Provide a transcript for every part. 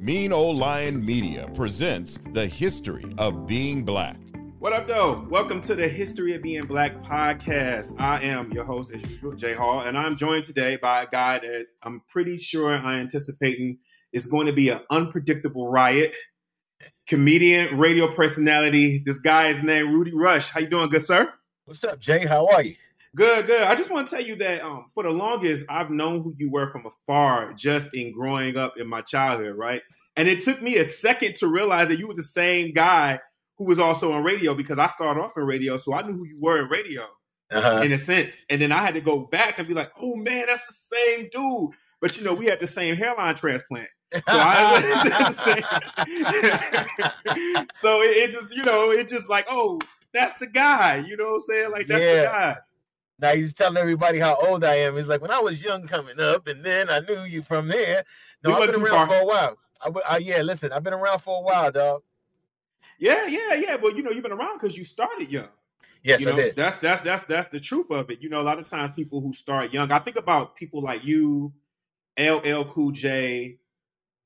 Mean Old Lion Media presents The History of Being Black. What up, though? Welcome to the History of Being Black podcast. I am your host, as usual, J Hall, and I'm joined today by a guy that I'm pretty sure I anticipating is going to be an unpredictable riot. Comedian, radio personality. This guy is named Rudy Rush. How you doing, good sir? What's up, Jay? How are you? Good, good. I just want to tell you that um, for the longest, I've known who you were from afar, just in growing up in my childhood, right? And it took me a second to realize that you were the same guy who was also on radio because I started off in radio, so I knew who you were in radio uh-huh. in a sense. And then I had to go back and be like, "Oh man, that's the same dude." But you know, we had the same hairline transplant. So, I, so it, it just, you know, it just like, oh, that's the guy. You know what I'm saying? Like that's yeah. the guy. Now he's telling everybody how old I am. He's like, when I was young coming up, and then I knew you from there. No, we I've been around far. for a while. I, I, yeah, listen, I've been around for a while, dog. Yeah, yeah, yeah. But you know, you've been around because you started young. Yes, you know, I did. That's that's that's that's the truth of it. You know, a lot of times people who start young. I think about people like you, LL Cool J,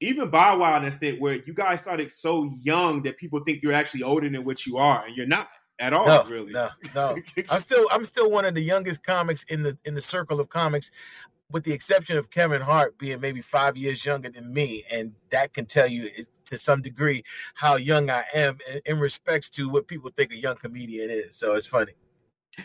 even Bow Wow, and that where you guys started so young that people think you're actually older than what you are, and you're not at all. No, really, no, no. I'm still I'm still one of the youngest comics in the in the circle of comics, with the exception of Kevin Hart being maybe five years younger than me, and that can tell you to some degree how young I am in, in respects to what people think a young comedian is. So it's funny.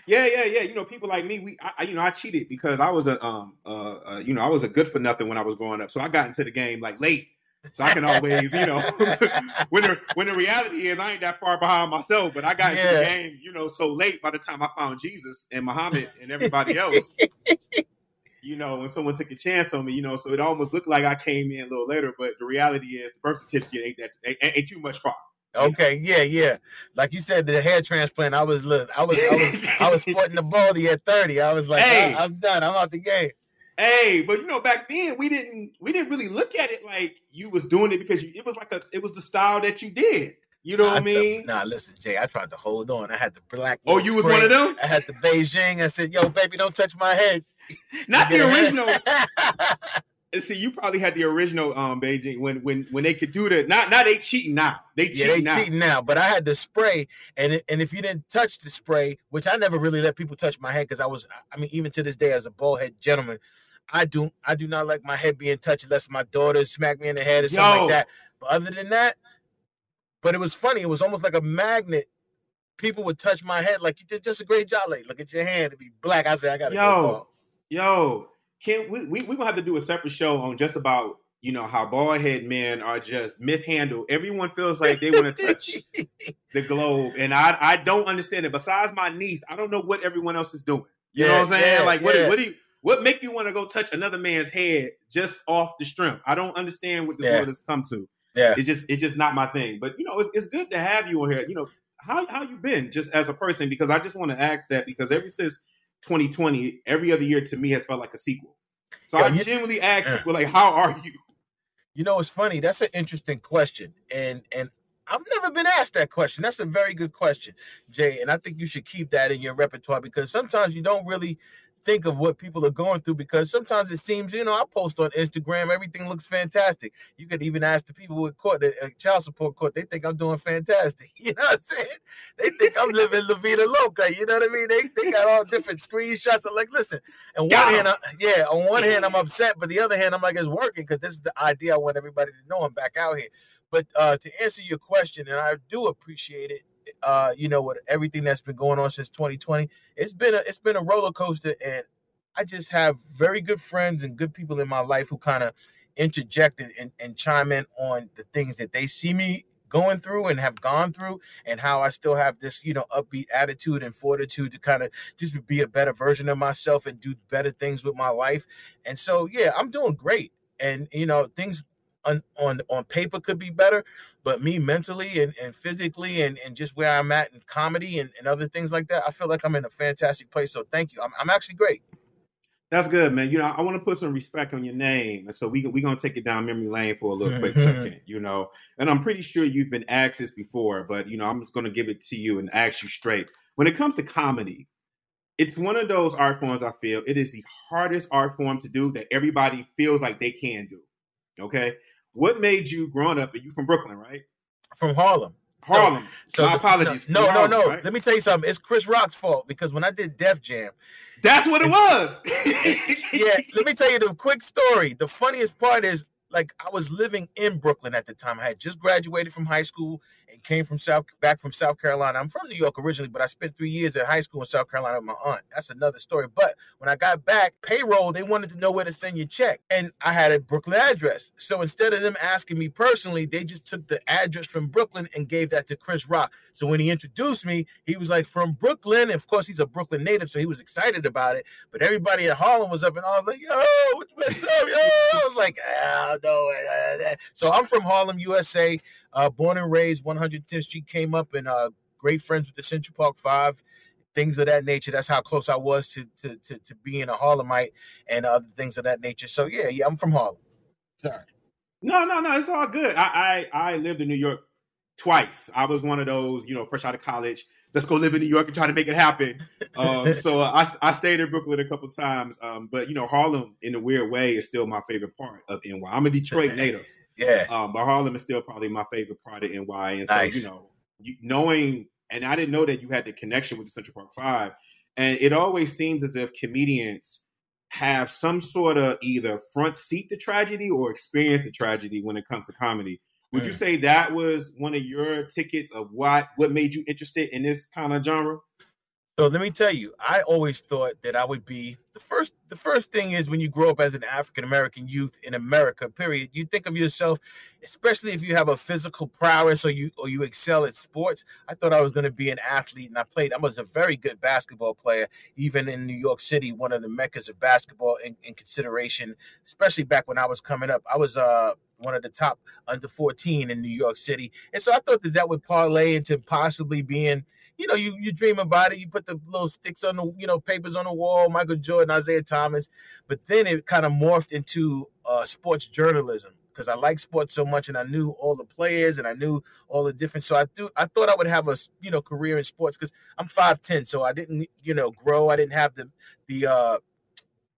Yeah, yeah, yeah. You know, people like me, we, I, you know, I cheated because I was a, um, uh, uh, you know, I was a good for nothing when I was growing up. So I got into the game like late. So I can always, you know, when the when the reality is I ain't that far behind myself, but I got yeah. into the game, you know, so late by the time I found Jesus and Muhammad and everybody else. you know, when someone took a chance on me, you know, so it almost looked like I came in a little later, but the reality is the birth certificate ain't that ain't, ain't too much far. Okay, yeah, yeah. Like you said, the hair transplant. I was, look, I was, I was, I was sporting the baldy at thirty. I was like, hey, I, am done. I'm out the game. Hey, but you know, back then we didn't we didn't really look at it like you was doing it because you, it was like a it was the style that you did. You know what I mean? Nah, listen, Jay. I tried to hold on. I had the black. Oh, you was one of them. I had the Beijing. I said, "Yo, baby, don't touch my head." Not the original. See, you probably had the original um Beijing when when when they could do that. not not they cheating now. They cheating yeah, they now. cheating now. But I had the spray, and it, and if you didn't touch the spray, which I never really let people touch my head because I was, I mean, even to this day, as a bald head gentleman, I do I do not like my head being touched unless my daughter smack me in the head or Yo. something like that. But other than that, but it was funny. It was almost like a magnet. People would touch my head like you did just a great job. Like, look at your hand to be black. I said, I got to yo, yo. Can we, we we gonna have to do a separate show on just about you know how bald head men are just mishandled. Everyone feels like they want to touch the globe, and I I don't understand it. Besides my niece, I don't know what everyone else is doing. You yeah, know what I'm saying? Yeah, like what yeah. what do you what make you want to go touch another man's head just off the strength? I don't understand what this yeah. world has come to. Yeah, it's just it's just not my thing. But you know, it's, it's good to have you on here. You know, how how you been just as a person? Because I just want to ask that because ever since 2020, every other year to me has felt like a sequel. So I you, genuinely ask uh, people like, how are you? You know, it's funny. That's an interesting question, and and I've never been asked that question. That's a very good question, Jay, and I think you should keep that in your repertoire because sometimes you don't really think of what people are going through because sometimes it seems, you know, I post on Instagram, everything looks fantastic. You could even ask the people with court, the uh, child support court, they think I'm doing fantastic. You know what I'm saying? They think I'm living La Vida Loca. You know what I mean? They, they got all different screenshots. I'm like, listen, and one hand, I, yeah, on one hand, I'm upset, but the other hand, I'm like, it's working because this is the idea I want everybody to know I'm back out here. But uh, to answer your question, and I do appreciate it, uh, you know, with everything that's been going on since 2020, it's been a it's been a roller coaster, and I just have very good friends and good people in my life who kind of interject and, and chime in on the things that they see me going through and have gone through and how I still have this, you know, upbeat attitude and fortitude to kind of just be a better version of myself and do better things with my life. And so, yeah, I'm doing great. And, you know, things on on, on paper could be better, but me mentally and, and physically and, and just where I'm at in comedy and, and other things like that, I feel like I'm in a fantastic place. So thank you. I'm, I'm actually great. That's good, man. You know, I want to put some respect on your name, and so we we gonna take it down memory lane for a little quick second. You know, and I'm pretty sure you've been asked this before, but you know, I'm just gonna give it to you and ask you straight. When it comes to comedy, it's one of those art forms. I feel it is the hardest art form to do that everybody feels like they can do. Okay, what made you growing up? And you from Brooklyn, right? From Harlem. Harlem. So, so My the, apologies. No, no, Harlem, no. Right? Let me tell you something. It's Chris Rock's fault because when I did Def Jam, that's what it was. yeah, let me tell you the quick story. The funniest part is like I was living in Brooklyn at the time. I had just graduated from high school and came from South back from South Carolina. I'm from New York originally, but I spent three years at high school in South Carolina with my aunt. That's another story. But when I got back, payroll, they wanted to know where to send your check. And I had a Brooklyn address. So instead of them asking me personally, they just took the address from Brooklyn and gave that to Chris Rock. So when he introduced me, he was like from Brooklyn. And of course, he's a Brooklyn native, so he was excited about it. But everybody at Harlem was up and I was like, yo, what's up, yo? I was like, ah, no. So I'm from Harlem, USA, uh, born and raised, 110th Street. Came up and uh, great friends with the Central Park Five, things of that nature. That's how close I was to to to, to being a Harlemite and other things of that nature. So yeah, yeah, I'm from Harlem. Sorry. No, no, no. It's all good. I I, I lived in New York twice. I was one of those, you know, fresh out of college. Let's go live in New York and try to make it happen. Um, so I, I stayed in Brooklyn a couple times. Um, but you know, Harlem in a weird way is still my favorite part of NY. I'm a Detroit native. Yeah. Um, but Harlem is still probably my favorite part of NY. And so, nice. you know, you, knowing, and I didn't know that you had the connection with the Central Park Five. And it always seems as if comedians have some sort of either front seat to tragedy or experience the tragedy when it comes to comedy. Would you mm. say that was one of your tickets of what what made you interested in this kind of genre? So let me tell you, I always thought that I would be the first. The first thing is when you grow up as an African American youth in America, period, you think of yourself, especially if you have a physical prowess or you or you excel at sports. I thought I was going to be an athlete, and I played. I was a very good basketball player, even in New York City, one of the meccas of basketball in, in consideration. Especially back when I was coming up, I was uh one of the top under 14 in New York City, and so I thought that that would parlay into possibly being you know, you you dream about it. You put the little sticks on the, you know, papers on the wall, Michael Jordan, Isiah Thomas. But then it kind of morphed into uh, sports journalism because I like sports so much, and I knew all the players and I knew all the different. So I do. I thought I would have a you know career in sports because I'm five ten, so I didn't you know grow. I didn't have the the uh,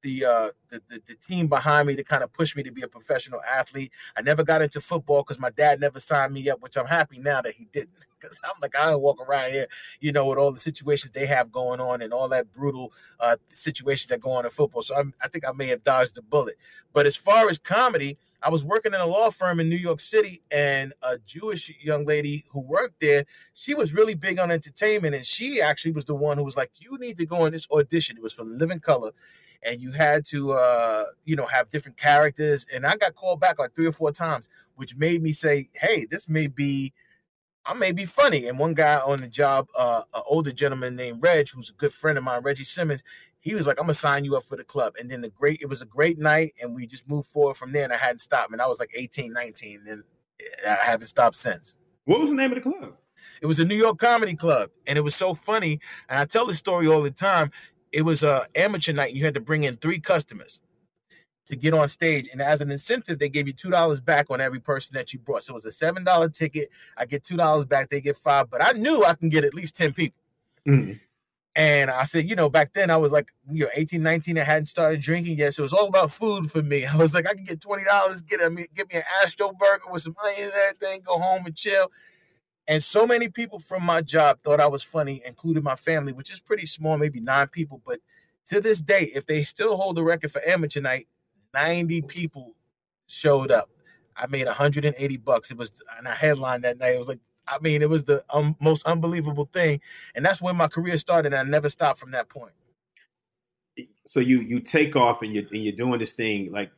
the, uh, the, the the team behind me to kind of push me to be a professional athlete. I never got into football because my dad never signed me up, which I'm happy now that he didn't. Because I'm like I don't walk around here, you know, with all the situations they have going on and all that brutal uh, situations that go on in football. So I'm, I think I may have dodged the bullet. But as far as comedy, I was working in a law firm in New York City, and a Jewish young lady who worked there, she was really big on entertainment, and she actually was the one who was like, "You need to go on this audition." It was for Living Color, and you had to uh, you know have different characters and i got called back like three or four times which made me say hey this may be i may be funny. And one guy on the job uh, an older gentleman named reg who's a good friend of mine reggie simmons he was like i'm gonna sign you up for the club. And then the great it was a great night and we just moved forward from there and i hadn't stopped and i was like 18 19 and i haven't stopped since. What was the name of the club? It was a New York Comedy Club, and it was so funny. And I tell this story all the time it was a amateur night. You had to bring in three customers to get on stage, and as an incentive, they gave you two dollars back on every person that you brought. So it was a seven dollar ticket. I get two dollars back. They get five, but I knew I can get at least ten people. Mm-hmm. And I said, you know, back then I was like, you know, 18, 19, I hadn't started drinking yet. So it was all about food for me. I was like, I can get $20, get a, get me an Astro burger with some onions and everything, go home and chill. And so many people from my job thought I was funny, including my family, which is pretty small, maybe nine people. But to this day, if they still hold the record for amateur night, 90 people showed up. I made 180 bucks. It was on a headline that night. It was like, I mean, it was the um, most unbelievable thing. And that's when my career started. And I never stopped from that point. So you you take off and you're and you're doing this thing. Like,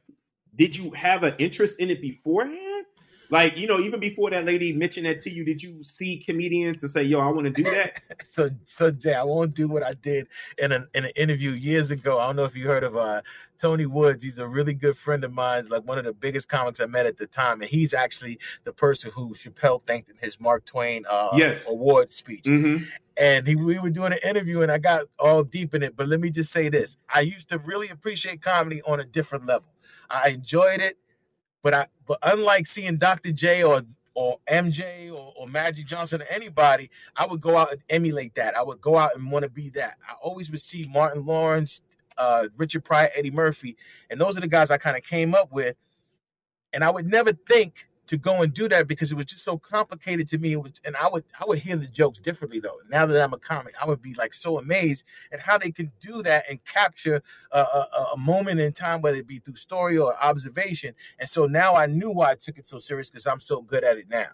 did you have an interest in it beforehand? Like, you know, even before that lady mentioned that to you, did you see comedians and say, yo, I want to do that? so so Jay, I won't do what I did in an in an interview years ago. I don't know if you heard of uh Tony Woods. He's a really good friend of mine, like one of the biggest comics I met at the time. And he's actually the person who Chappelle thanked in his Mark Twain uh yes. award speech. Mm-hmm. And he, we were doing an interview and I got all deep in it. But let me just say this. I used to really appreciate comedy on a different level. I enjoyed it. But I but unlike seeing Dr. J or or MJ or, or, Magic Johnson or anybody, I would go out and emulate that. I would go out and want to be that. I always would see Martin Lawrence, uh, Richard Pryor, Eddie Murphy, and those are the guys I kind of came up with. and I would never think to go and do that because it was just so complicated to me. Was, and I would I would hear the jokes differently though. Now that I'm a comic, I would be like so amazed at how they can do that and capture a, a, a moment in time, whether it be through story or observation. And so now I knew why I took it so serious because I'm so good at it now.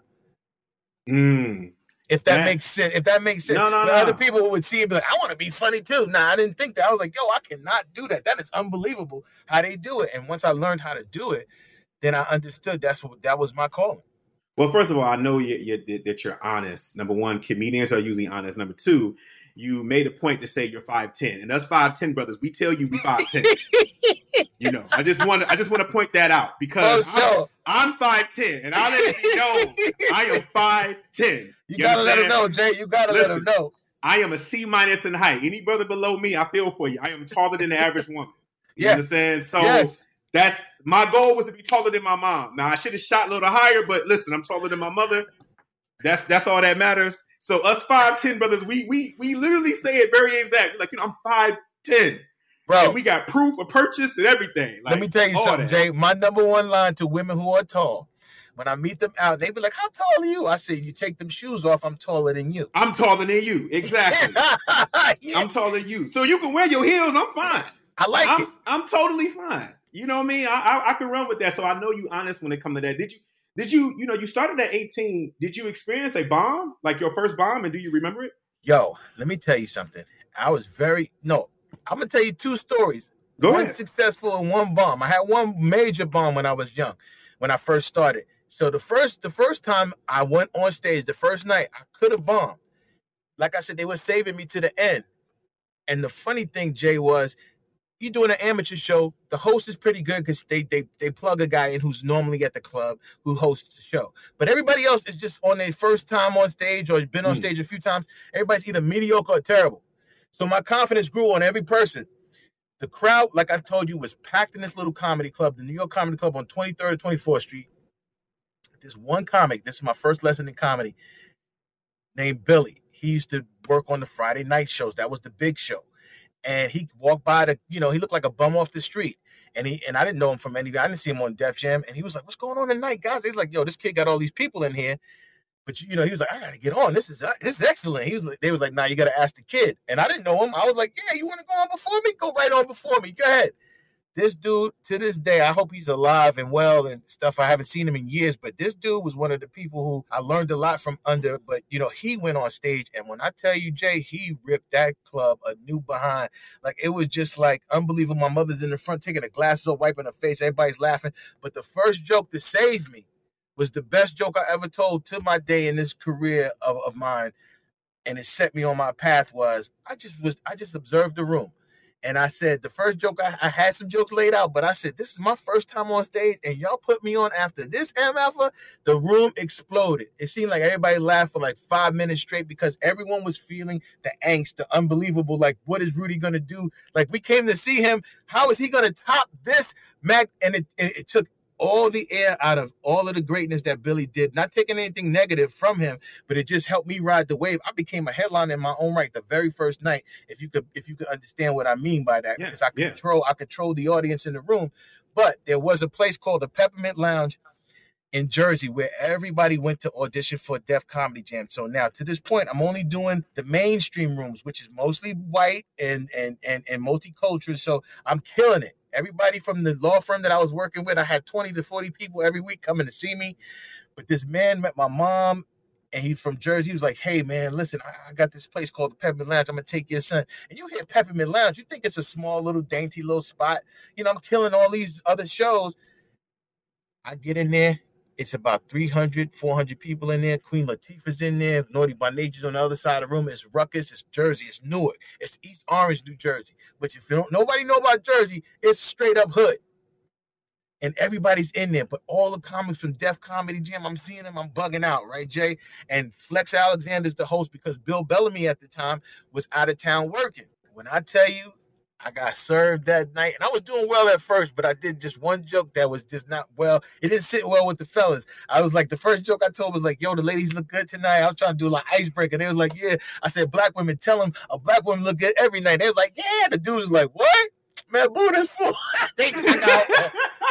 Mm. If that Man. makes sense, if that makes sense, no, no, no. other people would see and be like, "I want to be funny too." Nah, I didn't think that. I was like, "Yo, I cannot do that. That is unbelievable how they do it." And once I learned how to do it, then I understood that's what that was my calling. Well, first of all, I know you, you, that you're honest. Number one, comedians are usually honest. Number two, you made a point to say you're five ten, and us five ten brothers, we tell you we five ten. you know, I just want to I just want to point that out because oh, sure. I'm five ten, and I let you know I am five ten. You, you gotta understand? let them know, Jay. You gotta Listen, let them know. I am a C minus in height. Any brother below me, I feel for you. I am taller than the average woman. You yes. understand? So yes. That's my goal was to be taller than my mom. Now I should have shot a little higher, but listen, I'm taller than my mother. That's that's all that matters. So us five ten brothers, we we we literally say it very exact. Like you know, I'm five ten, bro. And we got proof of purchase and everything. Like, Let me tell you something, that. Jay. My number one line to women who are tall. When I meet them out, they be like, "How tall are you?" I say, "You take them shoes off. I'm taller than you." I'm taller than you. Exactly. yeah. I'm taller than you. So you can wear your heels. I'm fine. I like I'm, it. I'm totally fine. You know what I mean? I, I, I can run with that. So I know you honest when it comes to that. Did you did you you know you started at 18? Did you experience a bomb like your first bomb, and do you remember it? Yo, let me tell you something. I was very no. I'm gonna tell you two stories. Go one ahead. successful and one bomb. I had one major bomb when I was young, when I first started. So the first the first time I went on stage, the first night, I could have bombed. Like I said, they were saving me to the end. And the funny thing, Jay, was you're doing an amateur show. The host is pretty good because they they they plug a guy in who's normally at the club who hosts the show. But everybody else is just on their first time on stage or been on mm. stage a few times. Everybody's either mediocre or terrible. So my confidence grew on every person. The crowd, like I told you, was packed in this little comedy club, the New York Comedy Club on 23rd or 24th Street. This one comic, this is my first lesson in comedy, named Billy. He used to work on the Friday night shows. That was the big show and he walked by the, you know, he looked like a bum off the street. And he and I didn't know him from any. I didn't see him on Def Jam. And he was like, "What's going on tonight, guys?" He's like, "Yo, this kid got all these people in here." But you know, he was like, "I gotta get on. This is uh, this is excellent." He was like, "They was like, nah, you gotta ask the kid." And I didn't know him. I was like, "Yeah, you want to go on before me? Go right on before me. Go ahead." This dude to this day, I hope he's alive and well and stuff. I haven't seen him in years, but this dude was one of the people who I learned a lot from under. But you know, he went on stage, and when I tell you, Jay, he ripped that club a new behind. Like it was just like unbelievable. My mother's in the front taking the glasses off, wiping her face. Everybody's laughing. But the first joke to save me was the best joke I ever told to my day in this career of, of mine. And it set me on my path was I just was I just observed the room. And I said, the first joke, I, I, had some jokes laid out, but I said, this is my first time on stage, and y'all put me on after this MFA. The room exploded. It seemed like everybody laughed for like five minutes straight because everyone was feeling the angst, the unbelievable, like, what is Rudy going to do? Like, we came to see him. How is he going to top this? Mac, and it, it, it took all the air out of all of the greatness that Billy did. Not taking anything negative from him, but it just helped me ride the wave. I became a headline in my own right the very first night. If you could, if you could understand what I mean by that, yeah, because I control, yeah. I control the audience in the room. But there was a place called the Peppermint Lounge in Jersey where everybody went to audition for Def Comedy Jam. So now to this point, I'm only doing the mainstream rooms, which is mostly white and and and, and multicultural. So I'm killing it. Everybody from the law firm that I was working with, I had 20 to 40 people every week coming to see me. But this man met my mom and he's from Jersey. He was like, "Hey man, listen, I, got this place called the Peppermint Lounge. I'm gonna take your son." And you hear Peppermint Lounge, you think it's a small little dainty little spot. You know, I'm killing all these other shows. I get in there, it's about 300, 400 people in there. Queen Latifah's in there. Naughty by Nature's on the other side of the room. It's Ruckus. It's Jersey. It's Newark. It's East Orange, New Jersey. But if you don't, nobody know about Jersey, it's straight up hood. And everybody's in there. But all the comics from Def Comedy Jam, I'm seeing them. I'm bugging out, right, Jay? And Flex Alexander's the host because Bill Bellamy at the time was out of town working. When I tell you, I got served that night, and I was doing well at first, but I did just one joke that was just not well. It didn't sit well with the fellas. I was like, the first joke I told was like, "Yo, the ladies look good tonight." I was trying to do like icebreaker. They was like, "Yeah." I said, "Black women tell them a black woman look good every night." They was like, "Yeah." The dude was like, "What?" man, boo this fool. they, I got, uh,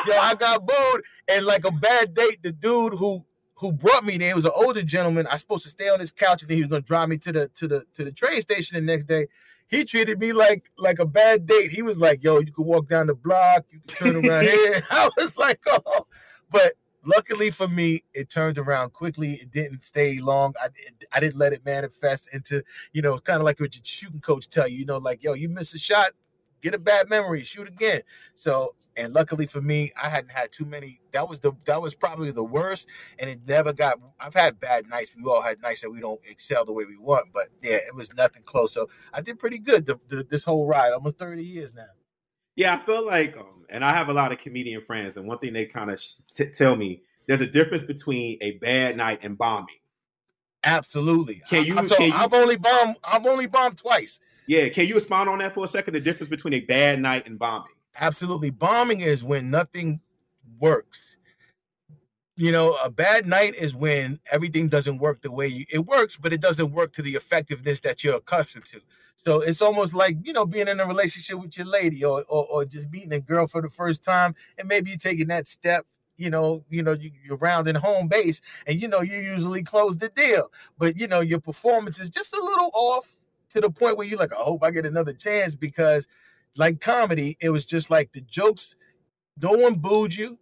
yo, I got booed. And like a bad date, the dude who who brought me there was an older gentleman. I was supposed to stay on his couch and then he was gonna drive me to the to the to the train station the next day. He treated me like like a bad date. He was like, "Yo, you can walk down the block, you can turn around here." I was like, "Oh," but luckily for me, it turned around quickly. It didn't stay long. I I didn't let it manifest into you know kind of like what your shooting coach tell you. You know, like, "Yo, you miss a shot, get a bad memory, shoot again." So and luckily for me, I hadn't had too many. That was the that was probably the worst, and it never got. I've had bad nights. We all had nights that we don't excel the way we want, but yeah, it was nothing close. So I did pretty good the, the, this whole ride, almost thirty years now. Yeah, I feel like, um, and I have a lot of comedian friends, and one thing they kind of t- tell me there's a difference between a bad night and bombing. Absolutely. Can you? I, so can you I've only bombed. I've only bombed twice. yeah, can you expound on that for a second? The difference between a bad night and bombing. Absolutely. Bombing is when nothing works. You know, a bad night is when everything doesn't work the way you, it works, but it doesn't work to the effectiveness that you're accustomed to. So it's almost like, you know, being in a relationship with your lady or, or, or just meeting a girl for the first time. And maybe you're taking that step, you know, you know, you, you're rounding home base and, you know, you usually close the deal. But, you know, your performance is just a little off to the point where you're like, I hope I get another chance because like comedy, it was just like the jokes. No one booed you.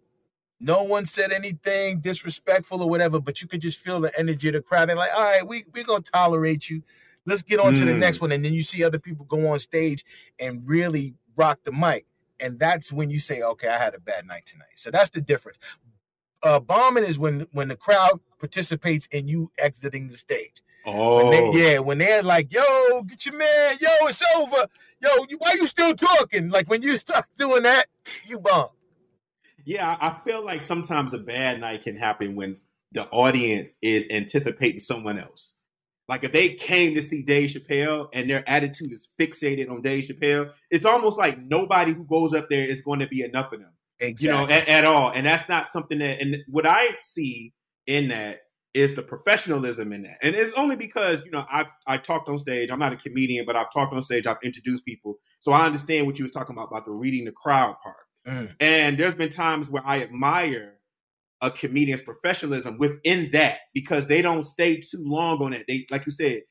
No one said anything disrespectful or whatever, but you could just feel the energy of the crowd. They're like, all right, we, we're going to tolerate you. Let's get on to the Mm. next one. And then you see other people go on stage and really rock the mic. And that's when you say, okay, I had a bad night tonight. So that's the difference. Uh, bombing is when when the crowd participates in you exiting the stage. Oh, When they, oh. yeah, when they're like, "Yo, get your man, yo, it's over, yo, you, why you still talking?" Like when you start doing that, you bomb. Yeah, I feel like sometimes a bad night can happen when the audience is anticipating someone else. Like if they came to see Dave Chappelle and their attitude is fixated on Dave Chappelle, it's almost like nobody who goes up there is going to be enough of them, Exactly. you know, at, at all. And that's not something that. And what I see in that is the professionalism in that, and it's only because you know I've I talked on stage. I'm not a comedian, but I've talked on stage. I've introduced people, so I understand what you was talking about about the reading the crowd part. Mm. And there's been times where I admire a comedian's professionalism within that because they don't stay too long on it. They, like you said,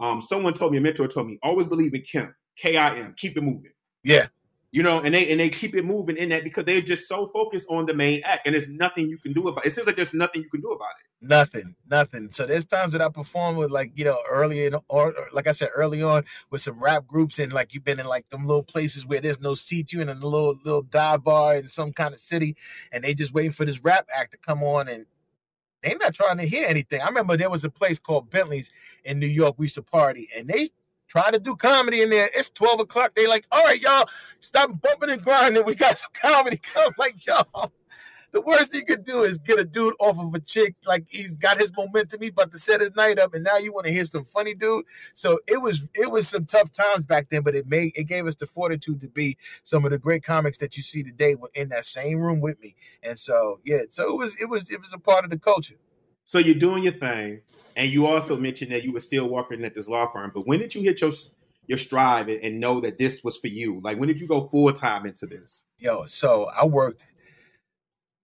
um, someone told me, a mentor told me, always believe in Kim, K I M, keep it moving. Yeah. You know, and they and they keep it moving in that because they're just so focused on the main act, and there's nothing you can do about it. It seems like there's nothing you can do about it. Nothing, nothing. So there's times that I perform with like you know early in, or, like I said early on with some rap groups and like you've been in like them little places where there's no seat you in a little little dive bar in some kind of city and they just waiting for this rap act to come on and they're not trying to hear anything. I remember there was a place called Bentley's in New York. We used to party and they try to do comedy in there. It's 12 o'clock. They like, all right, y'all, stop bumping and grinding. We got some comedy. I'm like, y'all. The worst you could do is get a dude off of a chick, like he's got his momentum, he's about to set his night up, and now you want to hear some funny dude. So it was it was some tough times back then, but it made it gave us the fortitude to be some of the great comics that you see today were in that same room with me. And so yeah, so it was it was it was a part of the culture. So you're doing your thing, and you also mentioned that you were still working at this law firm. But when did you hit your your stride and, and know that this was for you? Like when did you go full time into this? Yo, so I worked.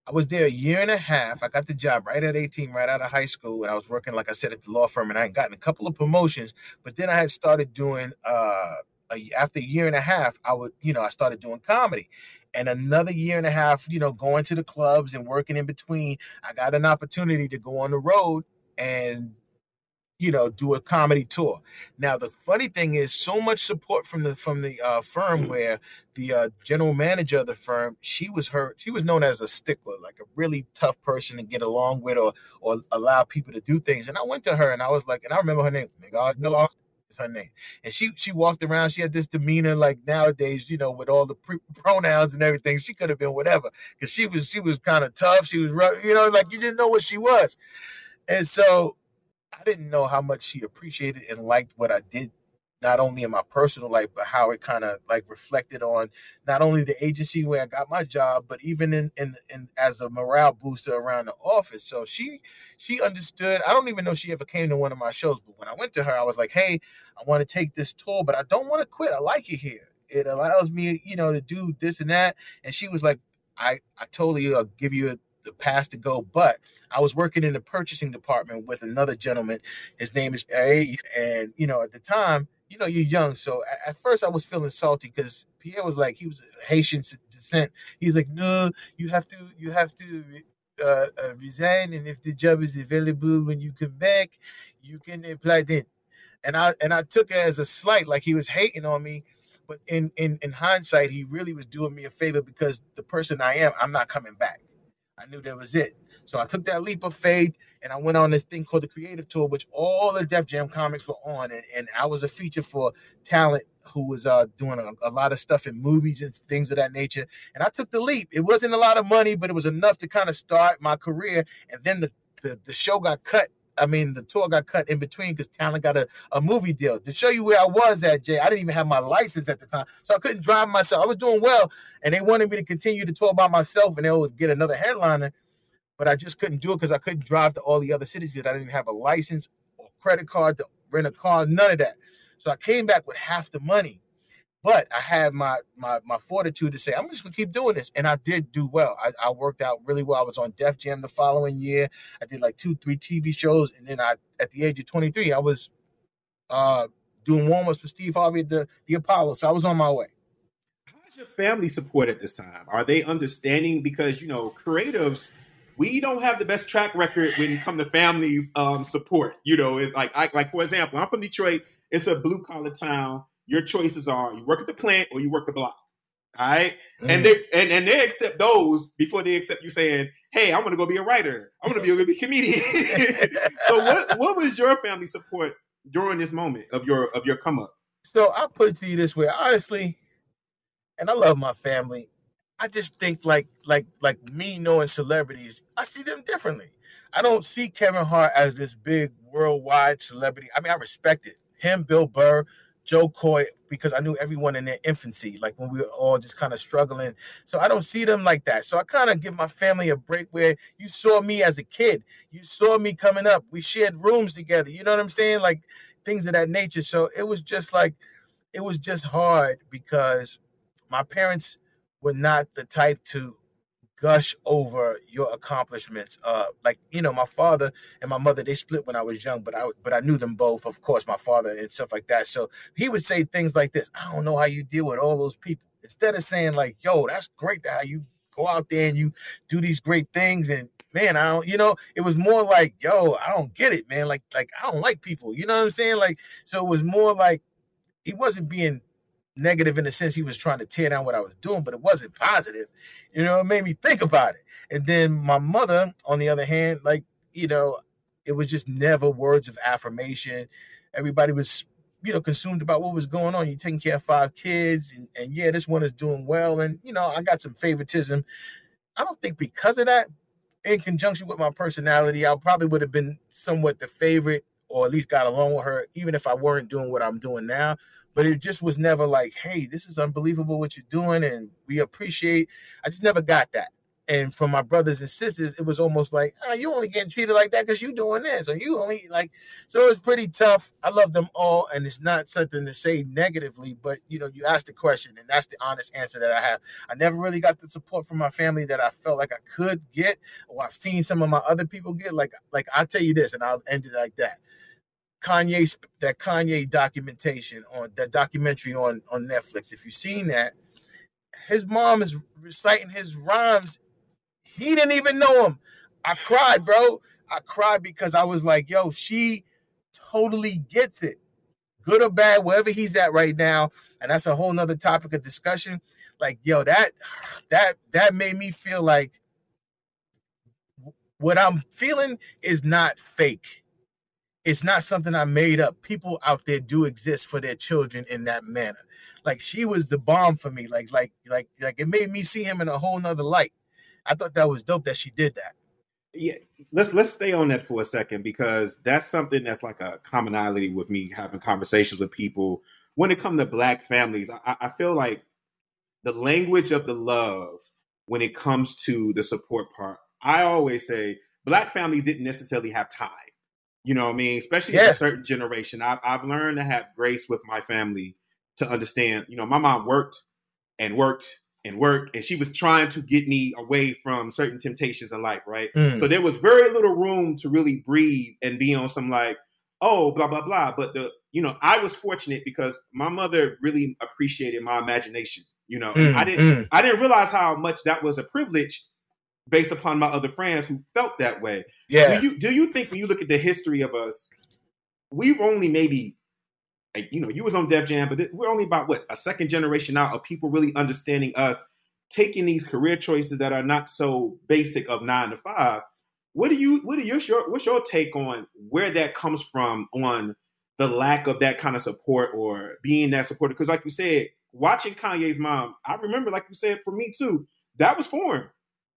I was there a year and a half. I got the job right at 18, right out of high school, and I was working, like I said, at the law firm, and I had gotten a couple of promotions. But then I had started doing. uh a, after a year and a half, I would, you know, I started doing comedy, and another year and a half, you know, going to the clubs and working in between. I got an opportunity to go on the road and you know do a comedy tour. Now the funny thing is so much support from the from the uh, firm where the uh, general manager of the firm she was her she was known as a stickler like a really tough person to get along with or or allow people to do things. And i went to her and i was like and i remember her name Megal is her name. And she she walked around she had this demeanor like nowadays you know with all the pre- pronouns and everything she could have been whatever because she was she was kind of tough she was rough, you know like you didn't know what she was. And so I didn't know how much she appreciated and liked what I did, not only in my personal life, but how it kind of like reflected on not only the agency where I got my job, but even in, in in as a morale booster around the office. So she she understood. I don't even know she ever came to one of my shows, but when I went to her, I was like, "Hey, I want to take this tour, but I don't want to quit. I like it here." it allows me, you know, to do this and that. And she was like, I, I totally uh, give you a, the pass to go. But I was working in the purchasing department with another gentleman. His name is A. And, you know, at the time, you know, you're young. So at, at first I was feeling salty because Pierre was like, he was Haitian descent. He's like, no, you have to, you have to uh, uh, resign. And if the job is available when you come back, you can apply then. And I, and I took it as a slight, like he was hating on me. But in, in, in hindsight, he really was doing me a favor because the person I am, I'm not coming back. I knew that was it. So I took that leap of faith and I went on this thing called the Creative Tour, which all the Def Jam comics were on. And, and I was a feature for talent who was uh, doing a, a, lot of stuff in movies and things of that nature. And I took the leap. It wasn't a lot of money, but it was enough to kind of start my career. And then the, the, the show got cut I mean, the tour got cut in between because Talent got a, a movie deal. To show you where I was at, Jay, I didn't even have my license at the time. So I couldn't drive myself. I was doing well, and they wanted me to continue to tour by myself and they would get another headliner. But I just couldn't do it because I couldn't drive to all the other cities because I didn't have a license or credit card to rent a car, none of that. So I came back with half the money. But I had my my my fortitude to say I'm just gonna keep doing this, and I did do well. I, I worked out really well. I was on Def Jam the following year. I did like two, three TV shows, and then I, at the age of 23, I was uh, doing warm ups for Steve Harvey at the the Apollo. So I was on my way. How's your family support at this time? Are they understanding? Because you know, creatives we don't have the best track record when it comes to families um, support. You know, it's like I, like for example, I'm from Detroit. It's a blue collar town your choices are you work at the plant or you work the block. All right. Mm. And they and, and they accept those before they accept you saying, Hey, I'm going to go be a writer. I'm going to be a, be a comedian. so what what was your family support during this moment of your of your come up? So I'll put it to you this way. Honestly, and I love my family. I just think like like like me knowing celebrities, I see them differently. I don't see Kevin Hart as this big worldwide celebrity. I mean, I respect it. Him, Bill Burr, Jo Koy, because I knew everyone in their infancy, like when we were all just kind of struggling. So I don't see them like that. So I kind of give my family a break where you saw me as a kid. You saw me coming up. We shared rooms together. You know what I'm saying? Like things of that nature. So it was just like, it was just hard because my parents were not the type to gush over your accomplishments. Uh, like you know, my father and my mother they split when I was young, but I but I knew them both, of course, my father and stuff like that. So he would say things like this: "I don't know how you deal with all those people." Instead of saying like, "Yo, that's great that how you go out there and you do these great things," and man, I don't, you know, it was more like, "Yo, I don't get it, man. Like, like I don't like people." You know what I'm saying? Like, so it was more like he wasn't being negative in the sense he was trying to tear down what I was doing, but it wasn't positive. You know, it made me think about it. And then my mother, on the other hand, like, you know, it was just never words of affirmation. Everybody was, you know, consumed about what was going on. You're taking care of five kids, and, and yeah, this one is doing well. And, you know, I got some favoritism. I don't think because of that, in conjunction with my personality, I probably would have been somewhat the favorite or at least got along with her, even if I weren't doing what I'm doing now but it just was never like, hey, this is unbelievable what you're doing, and we appreciate. I just never got that. And from my brothers and sisters, it was almost like, oh, you only getting treated like that because you're doing this, or you only like. So it was pretty tough. I love them all, and it's not something to say negatively, but you know, you asked the question, and that's the honest answer that I have. I never really got the support from my family that I felt like I could get, or I've seen some of my other people get. Like, like I'll tell you this, and I'll end it like that Kanye that Kanye documentation on that documentary on on Netflix. If you've seen that, his mom is reciting his rhymes. He didn't even know him. I cried, bro. I cried because I was like, yo, she totally gets it. Good or bad, wherever he's at right now. And that's a whole nother topic of discussion. Like, yo, that that that made me feel like what I'm feeling is not fake it's not something I made up. People out there do exist for their children in that manner. Like she was the bomb for me. Like, like, like, like it made me see him in a whole nother light. I thought that was dope that she did that. Yeah, let's let's stay on that for a second because that's something that's like a commonality with me having conversations with people when it comes to black families. I, I feel like the language of the love when it comes to the support part. I always say black families didn't necessarily have time you know what I mean? Especially a certain generation. I've, I've learned to have grace with my family to understand. You know, my mom worked and worked and worked, and she was trying to get me away from certain temptations in life, right? Mm. So there was very little room to really breathe and be on some like, oh, blah blah blah. But the you know, I was fortunate because my mother really appreciated my imagination. You know, Mm, I didn't mm. I didn't realize how much that was a privilege based upon my other friends who felt that way. Yeah. Do you do you think when you look at the history of us, we've only maybe like, you know, you was on Def Jam, but we're only about what a second generation out of people really understanding us, taking these career choices that are not so basic of nine to five. What do you what are your what's your take on where that comes from on the lack of that kind of support or being that supporter? Because like you said, watching Kanye's mom, I remember like you said for me too, that was foreign.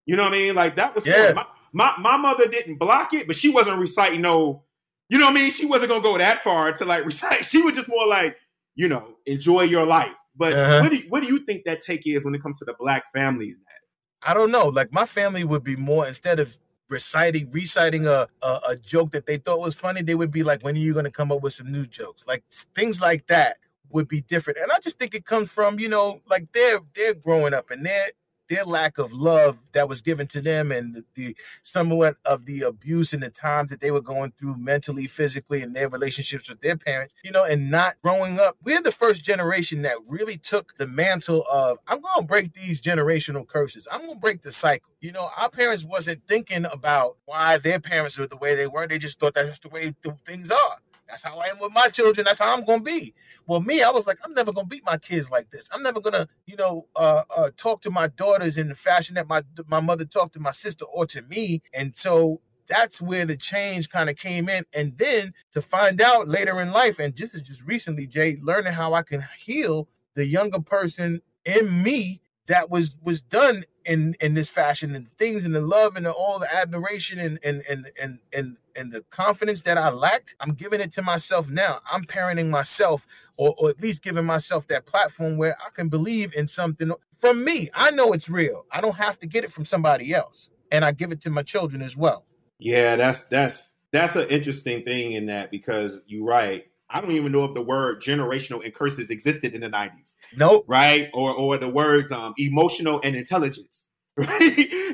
You know what I mean? Like that was Yeah. My, my my mother didn't block it, but she wasn't reciting no you know what I mean? She wasn't gonna go that far to like recite. She was just more like, you know, enjoy your life. But Uh-huh. what do you, what do you think that take is when it comes to the black family? in that? I don't know. Like my family would be more instead of reciting reciting a, a a joke that they thought was funny, they would be like, "When are you going to come up with some new jokes?" Like things like that would be different. And I just think it comes from you know like they're they're growing up and their their lack of love that was given to them and the, somewhat of the abuse and the times that they were going through mentally, physically, and their relationships with their parents, you know, and not growing up. We're the first generation that really took the mantle of I'm gonna break these generational curses. I'm gonna break the cycle. You know, our parents wasn't thinking about why their parents were the way they were. They just thought that's the way th- things are. That's how I am with my children. That's how I'm gonna be. Well, me, I was like, I'm never gonna beat my kids like this. I'm never gonna, you know, uh, uh, talk to my daughters in the fashion that my my mother talked to my sister or to me. And so that's where the change kind of came in. And then to find out later in life, and just just recently, Jay, learning how I can heal the younger person in me that was was done in in this fashion and things and the love and the, all the admiration and and and and and and the confidence that I lacked, I'm giving it to myself now. I'm parenting myself, or, or at least giving myself that platform where I can believe in something from me. I know it's real. I don't have to get it from somebody else, and I give it to my children as well. Yeah, that's that's that's an interesting thing in that because you're right. I don't even know if the word generational and curses existed in the '90s, Nope. right? Or or the words um, emotional and intelligence. Right?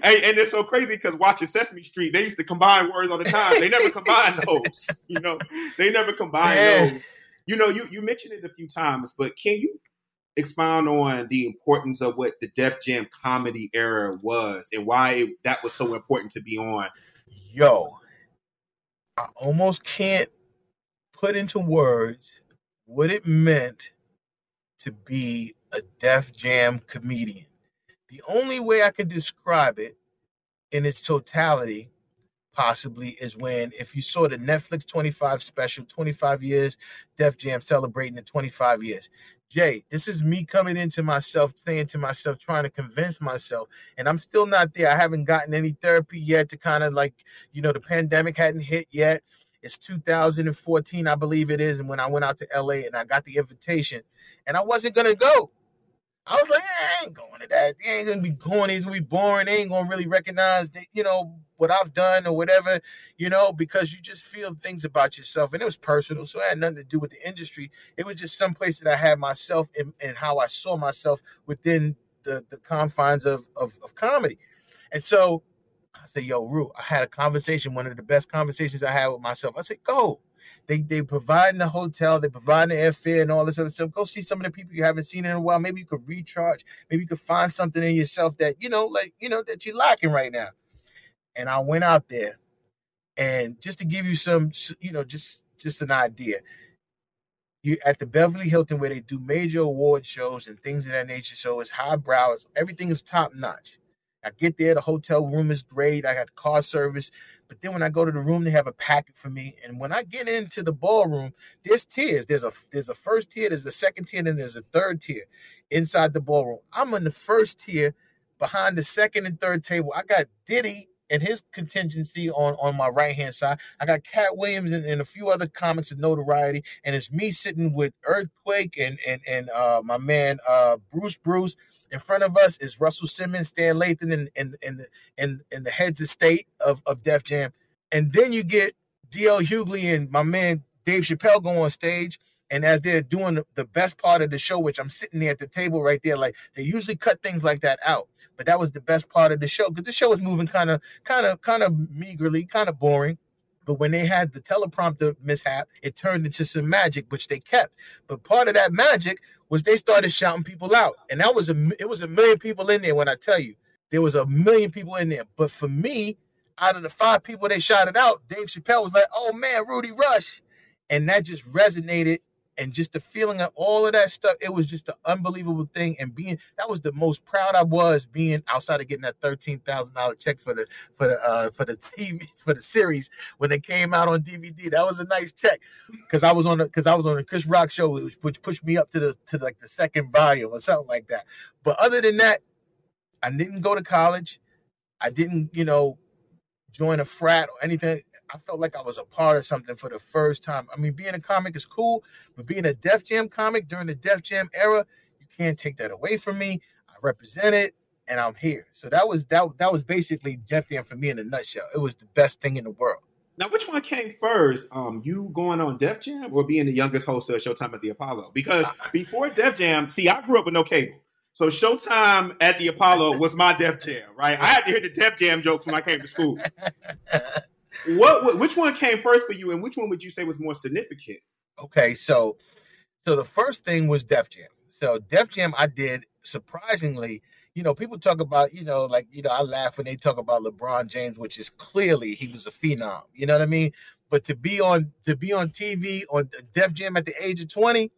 and, and it's so crazy because watching Sesame Street, they used to combine words all the time. They never combine those. You know, they never combine those. You know, you you mentioned it a few times, but can you expound on the importance of what the Def Jam comedy era was and why it, that was so important to be on? Yo, I almost can't put into words what it meant to be a Def Jam comedian. The only way I can describe it in its totality, possibly, is when if you saw the Netflix 25 special, 25 years, Def Jam celebrating the 25 years. Jay, this is me coming into myself, saying to myself, trying to convince myself, and I'm still not there. I haven't gotten any therapy yet to kind of like, you know, the pandemic hadn't hit yet. It's 2014, I believe it is. And when I went out to LA and I got the invitation, and I wasn't gonna go. I was like, I ain't going to that. They ain't gonna be corny. It's gonna be boring. They ain't gonna really recognize that, you know, what I've done or whatever, you know, because you just feel things about yourself. And it was personal, so it had nothing to do with the industry. It was just some place that I had myself and, and how I saw myself within the, the confines of, of, of comedy. And so I said, yo, Rue, I had a conversation, one of the best conversations I had with myself. I said, go. They they providing the hotel, they providing the airfare and all this other stuff. Go see some of the people you haven't seen in a while. Maybe you could recharge. Maybe you could find something in yourself that you know, like you know, that you're lacking right now. And I went out there, and just to give you some, you know, just just an idea. You at the Beverly Hilton where they do major award shows and things of that nature. So it's highbrow. It's, everything is top notch. I get there, the hotel room is great. I got car service. But then when I go to the room, they have a packet for me. And when I get into the ballroom, there's tiers. There's a there's a first tier, there's a second tier, and there's a third tier inside the ballroom. I'm in the first tier behind the second and third table. I got Diddy and his contingency on, on my right hand side. I got Katt Williams and, and a few other comics of notoriety. And it's me sitting with Earthquake and and and uh, my man uh, Bruce Bruce. In front of us is Russell Simmons, Stan Lathan, and and and and, and the heads of state of, of Def Jam. And then you get DL Hughley and my man Dave Chappelle go on stage. And as they're doing the best part of the show, which I'm sitting there at the table right there, like they usually cut things like that out. But that was the best part of the show because the show was moving kind of, kind of, kind of meagerly, kind of boring. But when they had the teleprompter mishap, it turned into some magic, which they kept. But part of that magic was they started shouting people out, and that was a it was a million people in there. When I tell you, there was a million people in there. But for me, out of the five people they shouted out, Dave Chappelle was like, "Oh man, Rudy Rush," and that just resonated and just the feeling of all of that stuff it was just an unbelievable thing. And being that was the most proud i was being outside of getting that $13000 check for the for the uh for the tv for the series when it came out on dvd that was a nice check because i was on because i was on the chris rock show which pushed me up to the to like the second volume or something like that. But other than that i didn't go to college. I didn't you know join a frat or anything. I felt like I was a part of something for the first time. I mean, being a comic is cool, but being a Def Jam comic during the Def Jam era, you can't take that away from me. I represent it and I'm here. So that was that that was basically Def Jam for me in a nutshell. It was the best thing in the world. Now, which one came first? Um, you going on Def Jam or being the youngest host of Showtime at the Apollo? Because before Def Jam, see, I grew up with no cable. So Showtime at the Apollo was my Def Jam, right? I had to hear the Def Jam jokes when I came to school. what, which one came first for you, and which one would you say was more significant? Okay, so so the first thing was Def Jam. So Def Jam, I did surprisingly. You know, people talk about, you know, like, you know, I laugh when they talk about LeBron James, which is clearly he was a phenom. You know what I mean? But to be on to be on TV on Def Jam at the age of 20,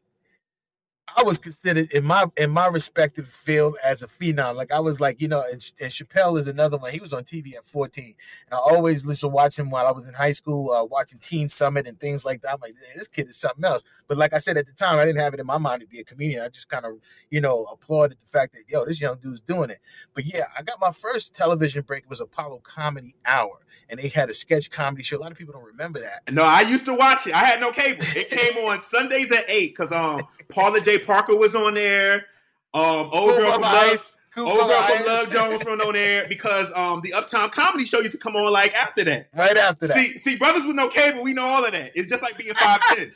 I was considered in my in my respective field as a phenom. Like I was like, you know, and, and Chappelle is another one. He was on TV at 14. And I always used to watch him while I was in high school, uh, watching Teen Summit and things like that. I'm like, this kid is something else. But like I said at the time, I didn't have it in my mind to be a comedian. I just kind of, you know, applauded the fact that, yo, this young dude's doing it. But yeah, I got my first television break It was Apollo Comedy Hour and they had a sketch comedy show. A lot of people don't remember that. No, I used to watch it. I had no cable. It came on Sundays at eight because um Paula Jai Parker was on there. Um, old cool girl from Love, old girl from Love Jones from on there because um the Uptown Comedy Show used to come on like after that. Right after that. See, see, brothers with no cable, we know all of that. It's just like being five ten.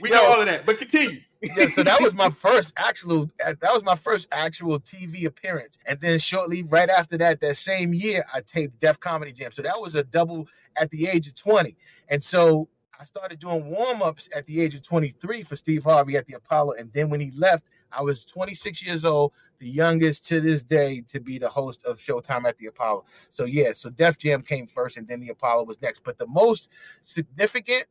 We Yo, know all of that. But continue yeah, so that was my first actual that was my first actual TV appearance. And then shortly right after that, that same year, I taped Def Comedy Jam. So that was a double at the age of 20. And so I started doing warm-ups at the age of 23 for Steve Harvey at the Apollo. And then when he left, I was 26 years old, the youngest to this day to be the host of Showtime at the Apollo. So yeah, so Def Jam came first and then the Apollo was next. But the most significant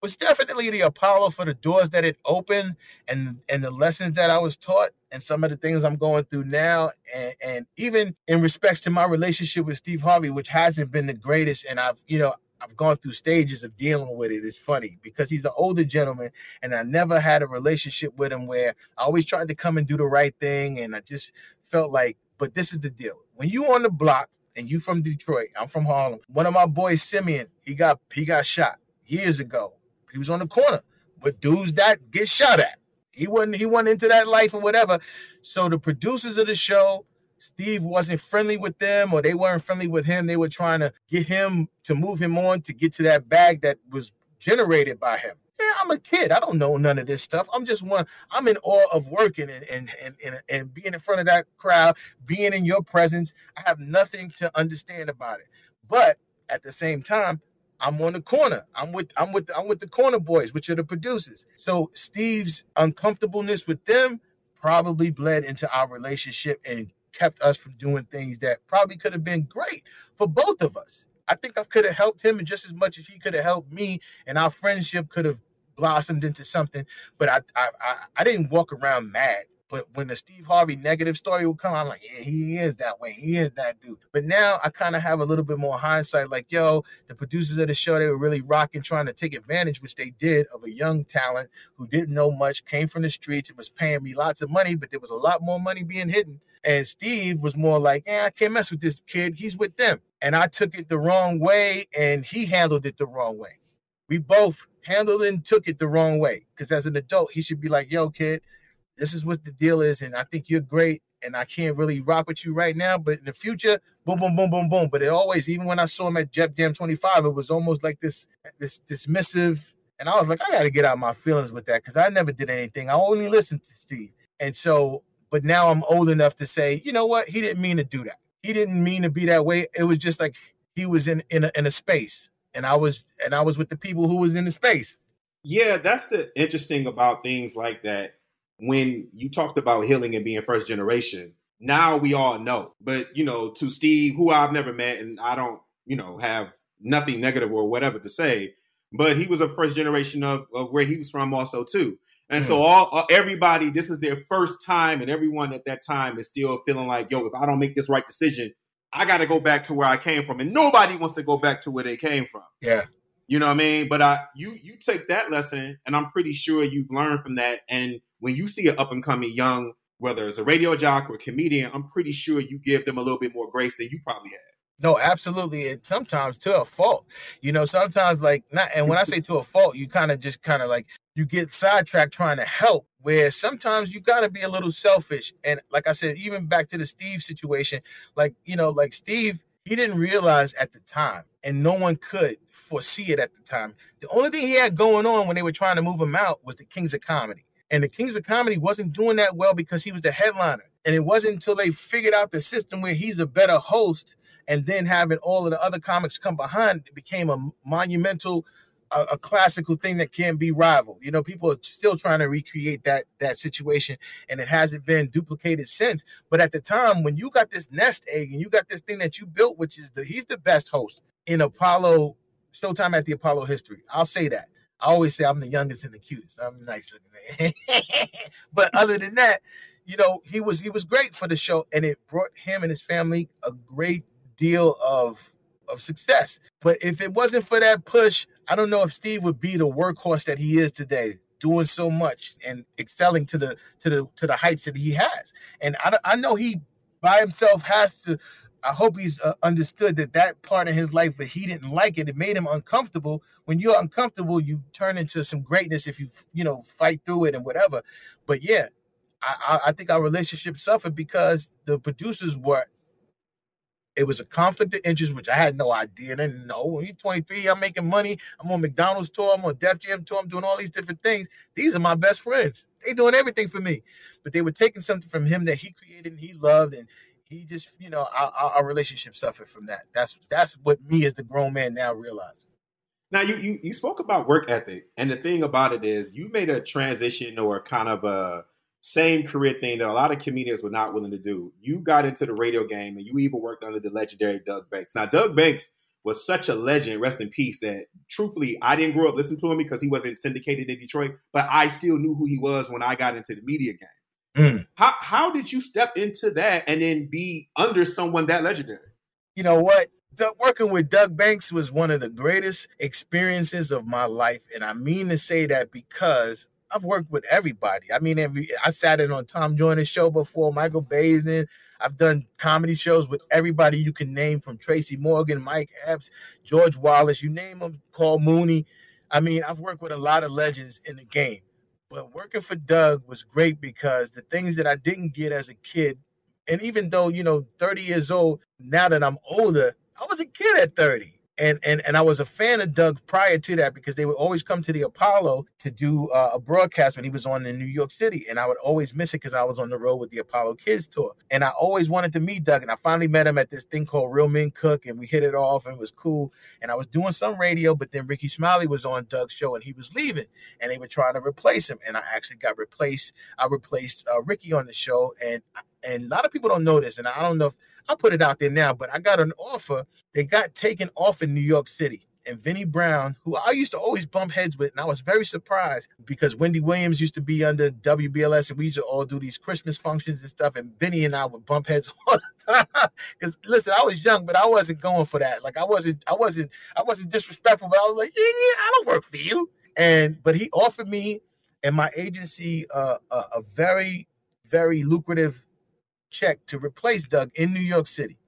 was definitely the Apollo for the doors that it opened and and the lessons that I was taught and some of the things I'm going through now and, and even in respects to my relationship with Steve Harvey, which hasn't been the greatest, and I've you know I've gone through stages of dealing with it. It's funny because he's an older gentleman, and I never had a relationship with him where I always tried to come and do the right thing, and I just felt like. But this is the deal: when you on the block and you from Detroit, I'm from Harlem. One of my boys, Simeon, he got he got shot years ago he was on the corner with dudes that get shot at. He wasn't he went into that life or whatever. So the producers of the show, Steve wasn't friendly with them or they weren't friendly with him. They were trying to get him to move him on to get to that bag that was generated by him. Yeah, I'm a kid. I don't know none of this stuff. I'm just one. I'm in awe of working and and and and, being in front of that crowd, being in your presence. I have nothing to understand about it. But at the same time, I'm on the corner. I'm with I'm with I'm with the corner boys, which are the producers. So Steve's uncomfortableness with them probably bled into our relationship and kept us from doing things that probably could have been great for both of us. I think I could have helped him just as much as he could have helped me, and our friendship could have blossomed into something. But I I I, I didn't walk around mad. But when the Steve Harvey negative story would come, I'm like, yeah, he is that way. He is that dude. But now I kind of have a little bit more hindsight. Like, yo, the producers of the show, they were really rocking, trying to take advantage, which they did, of a young talent who didn't know much, came from the streets, and was paying me lots of money, but there was a lot more money being hidden. And Steve was more like, yeah, I can't mess with this kid. He's with them. And I took it the wrong way, and he handled it the wrong way. We both handled and took it the wrong way. Because as an adult, he should be like, yo, kid, this is what the deal is, and I think you're great, and I can't really rock with you right now, but in the future, boom, boom, boom, boom, boom. But it always, even when I saw him at Def Jam 25, it was almost like this this dismissive And I was like, I got to get out my feelings with that because I never did anything. I only listened to Steve. And so, but now I'm old enough to say, you know what? He didn't mean to do that. He didn't mean to be that way. It was just like he was in in a, in a space, and I was and I was with the people who was in the space. Yeah, that's the interesting about things like that. When you talked about healing and being first generation, now we all know. But you know, to Steve, who I've never met, and I don't, you know, have nothing negative or whatever to say, but he was a first generation of, of where he was from also too. And mm. so all uh, everybody, this is their first time, and everyone at that time is still feeling like, yo, if I don't make this right decision, I got to go back to where I came from, and nobody wants to go back to where they came from. Yeah, you know what I mean. But I, you, you take that lesson, and I'm pretty sure you've learned from that. And when you see an up and coming young, whether it's a radio jock or a comedian, I'm pretty sure you give them a little bit more grace than you probably had. No, absolutely. And sometimes to a fault. You know, sometimes like not and when I say to a fault, you kind of just kind of like you get sidetracked trying to help where sometimes you got to be a little selfish and like i said even back to the steve situation like you know like steve he didn't realize at the time and no one could foresee it at the time the only thing he had going on when they were trying to move him out was the kings of comedy and the kings of comedy wasn't doing that well because he was the headliner and it wasn't until they figured out the system where he's a better host and then having all of the other comics come behind it became a monumental a, a, classical thing that can't be rivaled. You know, people are still trying to recreate that that situation, and it hasn't been duplicated since. But at the time, when you got this nest egg and you got this thing that you built, which is the he's the best host in Apollo Showtime at the Apollo history. I'll say that. I always say I'm the youngest and the cutest. I'm nice looking man. but other than that, you know, he was he was great for the show, and it brought him and his family a great deal of of success. But if it wasn't for that push, I don't know if Steve would be the workhorse that he is today, doing so much and excelling to the to the to the heights that he has. And I I know he by himself has to. I hope he's uh, understood that that part of his life, but he didn't like it. It made him uncomfortable. When you're uncomfortable, you turn into some greatness if you you know fight through it and whatever. But yeah, I, I think our relationship suffered because the producers were it was a conflict of interest, which I had no idea. And then, no, when you're 23, I'm making money. I'm on McDonald's tour. I'm on Def Jam tour. I'm doing all these different things. These are my best friends. They doing everything for me. But they were taking something from him that he created and he loved. And he just, you know, our, our relationship suffered from that. That's that's what me as the grown man now realize. Now you, you you spoke about work ethic, and the thing about it is you made a transition or kind of a same career thing that a lot of comedians were not willing to do. You got into the radio game and you even worked under the legendary Doug Banks. Now, Doug Banks was such a legend, rest in peace, that truthfully, I didn't grow up listening to him because he wasn't syndicated in Detroit, but I still knew who he was when I got into the media game. Mm. How, how did you step into that and then be under someone that legendary? You know what? working with Doug Banks was one of the greatest experiences of my life. And I mean to say that because I've worked with everybody. I mean, every I sat in on Tom Joyner's show before, Michael Baisden. I've done comedy shows with everybody you can name, from Tracy Morgan, Mike Epps, George Wallace, you name them, Paul Mooney. I mean, I've worked with a lot of legends in the game. But working for Doug was great because the things that I didn't get as a kid, and even though, you know, 30 years old, now that I'm older, I was a kid at 30 and and and I was a fan of Doug prior to that because they would always come to the Apollo to do uh, a broadcast when he was on in New York City, and I would always miss it because I was on the road with the Apollo Kids tour, and I always wanted to meet Doug, and I finally met him at this thing called Real Men Cook, and we hit it off, and it was cool, and I was doing some radio, but then Rickey Smiley was on Doug's show, and he was leaving, and they were trying to replace him, and I actually got replaced. I replaced uh, Rickey on the show, and and a lot of people don't know this, and I don't know if I'll put it out there now, but I got an offer They got taken off in New York City. And Vinnie Brown, who I used to always bump heads with, and I was very surprised because Wendy Williams used to be under WBLS, and we used to all do these Christmas functions and stuff. And Vinnie and I would bump heads all the time. Because listen, I was young, but I wasn't going for that. Like I wasn't, I wasn't, I wasn't disrespectful, but I was like, yeah, yeah, I don't work for you. And but he offered me and my agency uh, a, a very, very lucrative check to replace Doug in New York City.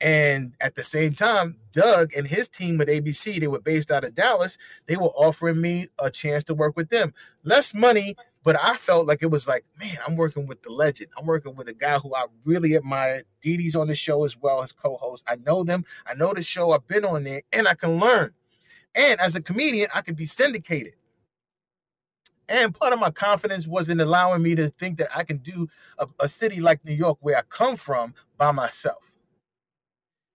And at the same time, Doug and his team at ABC, they were based out of Dallas, they were offering me a chance to work with them. Less money, but I felt like it was like, man, I'm working with the legend. I'm working with a guy who I really admire. DeDe's on the show as well as co-host. I know them. I know the show. I've been on there and I can learn. And as a comedian, I could be syndicated. And part of my confidence wasn't allowing me to think that I can do a, a city like New York, where I come from, by myself.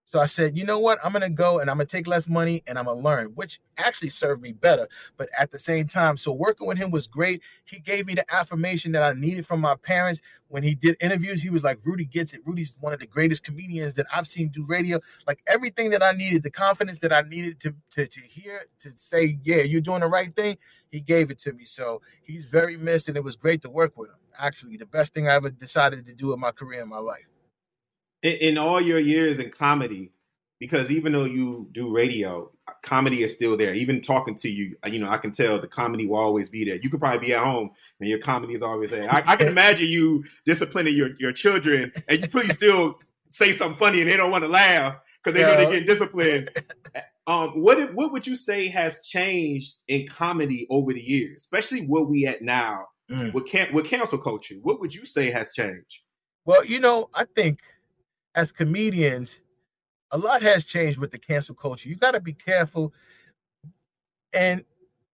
So I said, you know what? I'm gonna go and I'm gonna take less money and I'm gonna learn, which actually served me better. But at the same time, so working with him was great. He gave me the affirmation that I needed from my parents. When he did interviews, he was like, Rudy gets it. Rudy's one of the greatest comedians that I've seen do radio. Like everything that I needed, the confidence that I needed to, to, to hear, to say, yeah, you're doing the right thing, he gave it to me. So he's very missed, and it was great to work with him. Actually, the best thing I ever decided to do in my career in my life in, in all your years in comedy, because even though you do radio, comedy is still there. Even talking to you, you know, I can tell the comedy will always be there. You could probably be at home and your comedy is always there. I, I can imagine you disciplining your, your children and you please still say something funny and they don't want to laugh because they know they're getting disciplined. Um, what what would you say has changed in comedy over the years, especially where we at now mm. with can, with cancel culture? What would you say has changed? Well, you know, I think as comedians, a lot has changed with the cancel culture. You got to be careful. And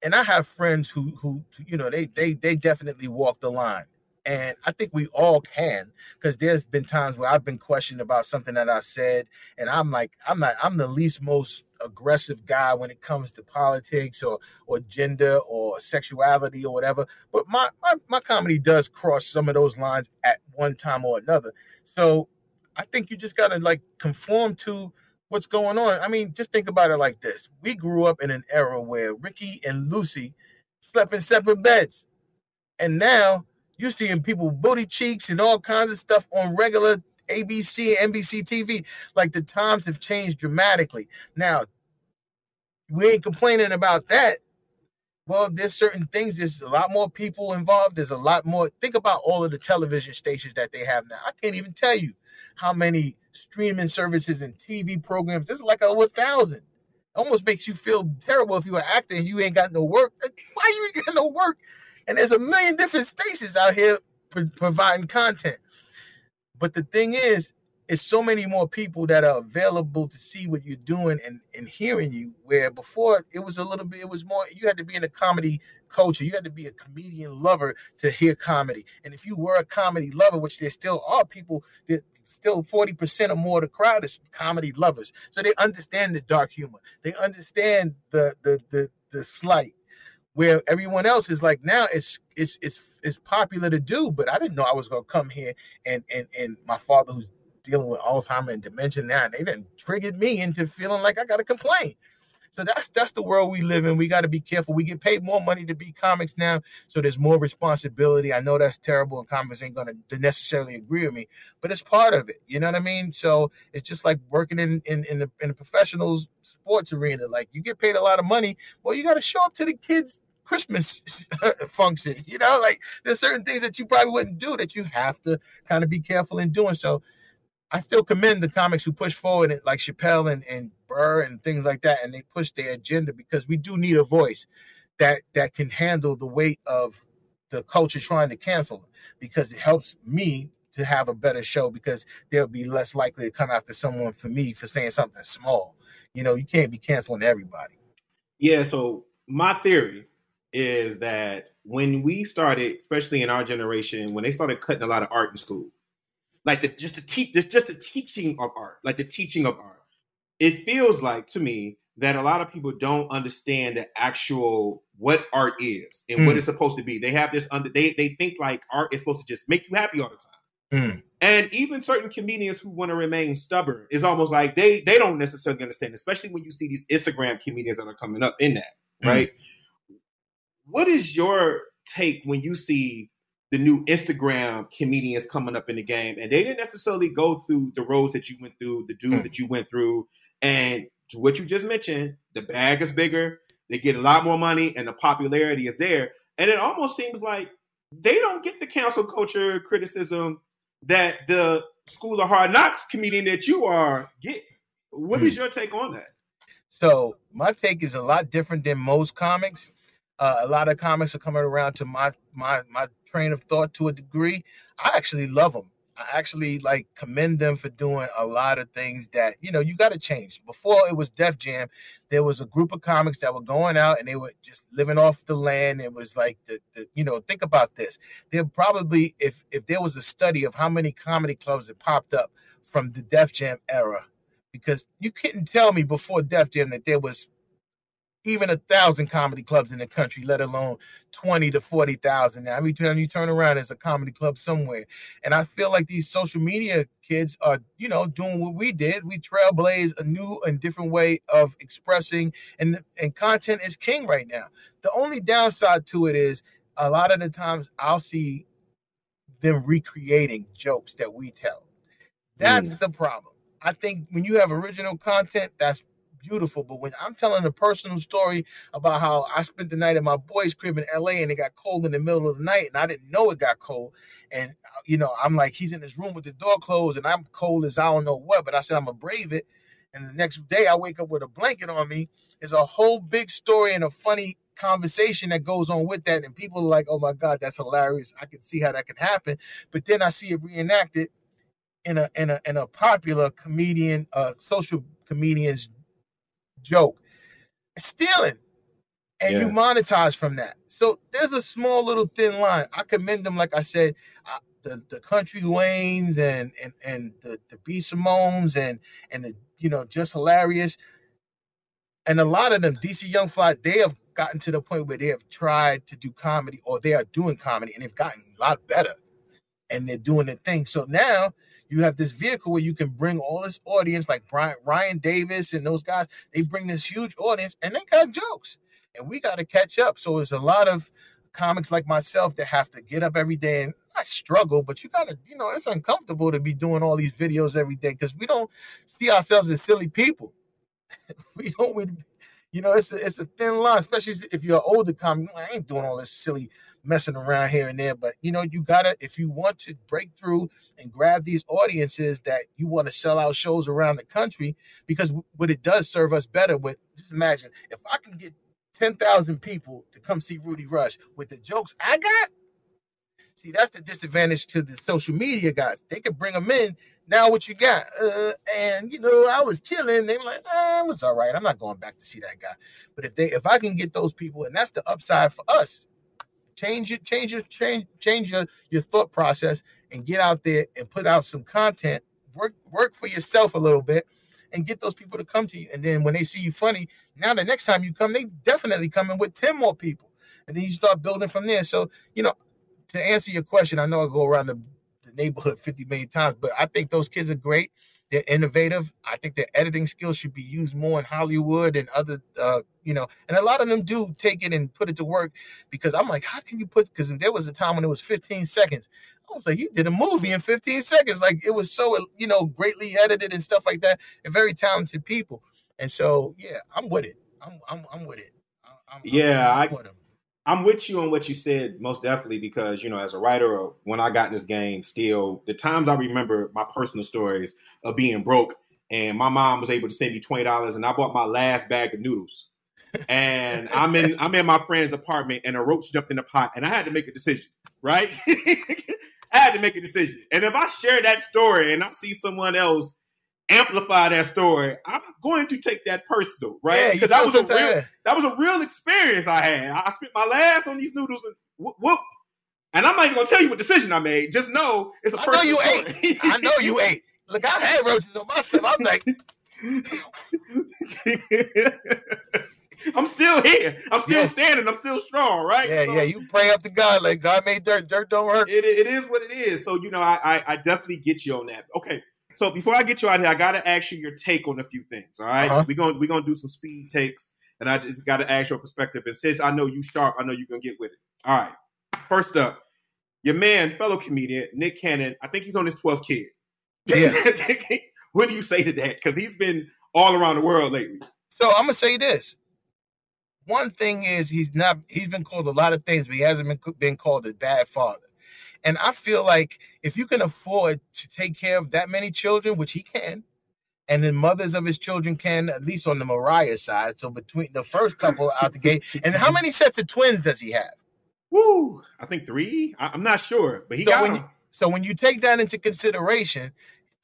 and I have friends who who you know they they they definitely walk the line. And I think we all can because there's been times where I've been questioned about something that I've said, and I'm like, I'm not, I'm the least most aggressive guy when it comes to politics or or gender or sexuality or whatever. But my my, my comedy does cross some of those lines at one time or another. So I think you just gotta like conform to what's going on. I mean, just think about it like this: we grew up in an era where Ricky and Lucy slept in separate beds, and now you're seeing people booty cheeks and all kinds of stuff on regular ABC and NBC TV. Like the times have changed dramatically. Now, we ain't complaining about that. Well, there's certain things. There's a lot more people involved. There's a lot more. Think about all of the television stations that they have now. I can't even tell you how many streaming services and TV programs. This is like over a thousand. Almost makes you feel terrible if you're an actor and you ain't got no work. Why you ain't got no work? And there's a million different stations out here pro- providing content. But the thing is, it's so many more people that are available to see what you're doing and, and hearing you. Where before it was a little bit, it was more, you had to be in a comedy culture. You had to be a comedian lover to hear comedy. And if you were a comedy lover, which there still are people that still 40% or more of the crowd is comedy lovers. So they understand the dark humor. They understand the the the, the slight where everyone else is like now it's it's it's it's popular to do, but I didn't know I was gonna come here and and and my father who's dealing with Alzheimer and dementia now, and they didn't triggered me into feeling like I got to complain. So that's that's the world we live in. We got to be careful. We get paid more money to be comics now, so there's more responsibility. I know that's terrible, and comics ain't gonna necessarily agree with me, but it's part of it. You know what I mean? So it's just like working in in in the, in professional sports arena. Like you get paid a lot of money, well, you got to show up to the kids Christmas function. You know, like there's certain things that you probably wouldn't do that you have to kind of be careful in doing. So I still commend the comics who push forward, like Chappelle and, and Burr and things like that, and they push their agenda because we do need a voice that that can handle the weight of the culture trying to cancel it because it helps me to have a better show because they'll be less likely to come after someone for me for saying something small. You know, you can't be canceling everybody. Yeah, so my theory is that when we started, especially in our generation, when they started cutting a lot of art in school, like the just the teach just the teaching of art, like the teaching of art. It feels like to me that a lot of people don't understand the actual what art is and mm. what it's supposed to be. They have this under they they think like art is supposed to just make you happy all the time. Mm. And even certain comedians who want to remain stubborn is almost like they they don't necessarily understand, especially when you see these Instagram comedians that are coming up in that, mm. right? What is your take when you see the new Instagram comedians coming up in the game, and they didn't necessarily go through the roads that you went through, the dude mm. that you went through, and to what you just mentioned, the bag is bigger, they get a lot more money, and the popularity is there, and it almost seems like they don't get the cancel culture criticism that the School of Hard Knocks comedian that you are get. What is your take on that? So my take is a lot different than most comics uh, a lot of comics are coming around to my my my train of thought to a degree. I actually love them. I actually like commend them for doing a lot of things that you know you got to change. Before it was Def Jam, there was a group of comics that were going out and they were just living off the land. It was like the, the you know think about this. There probably if if there was a study of how many comedy clubs that popped up from the Def Jam era, because you couldn't tell me before Def Jam that there was even a thousand comedy clubs in the country, let alone 20 to 40,000. Now, every time you turn around, there's a comedy club somewhere. And I feel like these social media kids are, you know, doing what we did. We trailblaze a new and different way of expressing, and, and content is king right now. The only downside to it is a lot of the times I'll see them recreating jokes that we tell. That's mm. the problem. I think when you have original content, that's beautiful. But when I'm telling a personal story about how I spent the night at my boy's crib in LA and it got cold in the middle of the night and I didn't know it got cold. And, uh, you know, I'm like, he's in his room with the door closed and I'm cold as I don't know what, but I said, I'm going to brave it. And the next day I wake up with a blanket on me. There's a whole big story and a funny conversation that goes on with that. And people are like, oh my God, that's hilarious. I can see how that could happen. But then I see it reenacted in a in a in a popular comedian, uh social comedian's joke. stealing. And yeah. you monetize from that. So there's a small little thin line. I commend them, like I said, uh, the, the Kountry Waynes and and and the, the B Simones and and the you know just hilarious. And a lot of them, DC Young Fly, they have gotten to the point where they have tried to do comedy or they are doing comedy and they've gotten a lot better and they're doing the thing. So now you have this vehicle where you can bring all this audience, like Brian, Ryan Davis and those guys. They bring this huge audience, and they got jokes, and we got to catch up. So there's a lot of comics like myself that have to get up every day and I struggle, but you gotta, you know, it's uncomfortable to be doing all these videos every day because we don't see ourselves as silly people. we don't, we, you know, it's a, it's a thin line, especially if you're an older comic. I ain't doing all this silly messing around here and there. But you know, you gotta if you want to break through and grab these audiences that you want to sell out shows around the country, because what it does serve us better with. Just imagine if I can get ten thousand people to come see Rudy Rush with the jokes I got. See, that's the disadvantage to the social media guys. They can bring them in. Now, what you got? Uh, and you know, I was chilling. They were like, oh, "It was all right. I'm not going back to see that guy." But if they, if I can get those people, and that's the upside for us change it, change your change, change your, your thought process and get out there and put out some content. Work work for yourself a little bit and get those people to come to you. And then when they see you funny, now the next time you come, they definitely come in with 10 more people. And then you start building from there. So, you know, to answer your question, I know I go around the, the neighborhood 50 million times, but I think those kids are great. They're innovative. I think their editing skills should be used more in Hollywood and other, uh, you know, and a lot of them do take it and put it to work because I'm like, how can you put? Because there was a time when it was 15 seconds. I was like, you did a movie in 15 seconds. Like it was so, you know, greatly edited and stuff like that, and very talented people. And so, yeah, I'm with it. I'm, I'm, I'm with it. I'm, yeah, I'm, I, I'm with you on what you said, most definitely, because you know, as a writer, when I got in this game, still the times I remember my personal stories of being broke, and my mom was able to send me twenty dollars, and I bought my last bag of noodles, and I'm in I'm in my friend's apartment, and a roach jumped in the pot, and I had to make a decision, right? I had to make a decision, and if I share that story and I see someone else amplify that story, I'm going to take that personal, right? Because yeah, that was a real that was a real experience I had. I spent my last on these noodles and whoop, whoop. And I'm not even gonna tell you what decision I made. Just know it's a I know you story. ate. I know you ate. Look, I had roaches on my stuff. I'm like I'm still here. I'm still yeah. standing. I'm still strong, right? Yeah, so, yeah. You pray up to God, like God made dirt. Dirt don't hurt. It, it is what it is. So you know, I, I, I definitely get you on that. Okay, so before I get you out here, I gotta ask you your take on a few things. All right? uh-huh. we're gonna we're gonna do some speed takes, and I just gotta ask your perspective. And since I know you sharp, I know you're gonna get with it. All right. First up, your man, fellow comedian Nick Cannon. I think he's on his 12th kid. Yeah. what do you say to that? Because he's been all around the world lately. So I'm gonna say this. One thing is he's not he's been called a lot of things, but he hasn't been been called a bad father. And I feel like if you can afford to take care of that many children, which he can, and the mothers of his children can, at least on the Mariah side. So between the first couple out the gate, and how many sets of twins does he have? Woo! I think three. I, am not sure, but he so got. When you, So when you take that into consideration,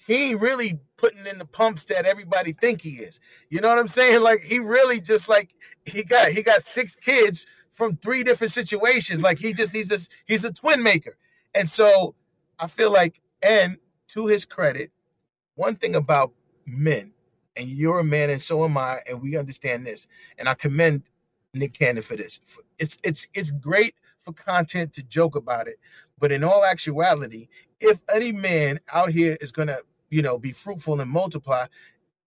he ain't really putting in the pumps that everybody think he is. You know what I'm saying? Like he really just like he got he got six kids from three different situations. Like he just he's just he's a twin maker. And so I feel like, and to his credit, one thing about men, and you're a man, and so am I, and we understand this. And I commend Nick Cannon for this. It's it's it's great for content to joke about it, but in all actuality, if any man out here is gonna, you know, be fruitful and multiply,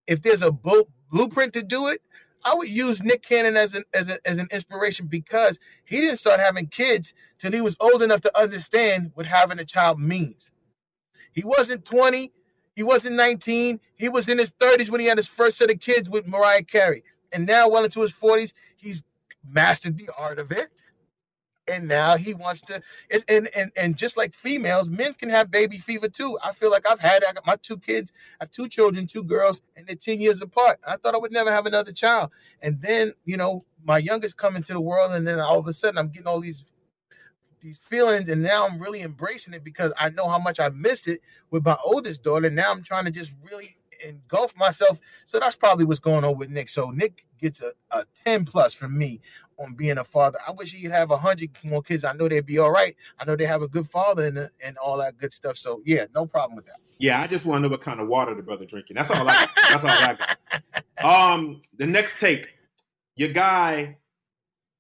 if there's a blueprint to do it, I would use Nick Cannon as an as, a, as an inspiration because he didn't start having kids till he was old enough to understand what having a child means. He wasn't 20, he wasn't 19, he was in his 30s when he had his first set of kids with Mariah Carey. And now well into his 40s, he's mastered the art of it and now he wants to it's, and, and and just like females men can have baby fever too. I feel like i've had I got my two kids i have two children two girls and they're 10 years apart. I thought i would never have another child. And then you know my youngest come into the world and then all of a sudden i'm getting all these these feelings and now i'm really embracing it because i know how much i miss it with my oldest daughter. Now i'm trying to just really engulf myself so that's probably what's going on with nick so nick gets a, a 10 plus from me on being a father. I wish he'd have a hundred more kids. I know they'd be all right. I know they have a good father and and all that good stuff. So yeah, no problem with that. Yeah, I just want to know what kind of water the brother drinking. That's all I. that's all I got. Um, the next take, your guy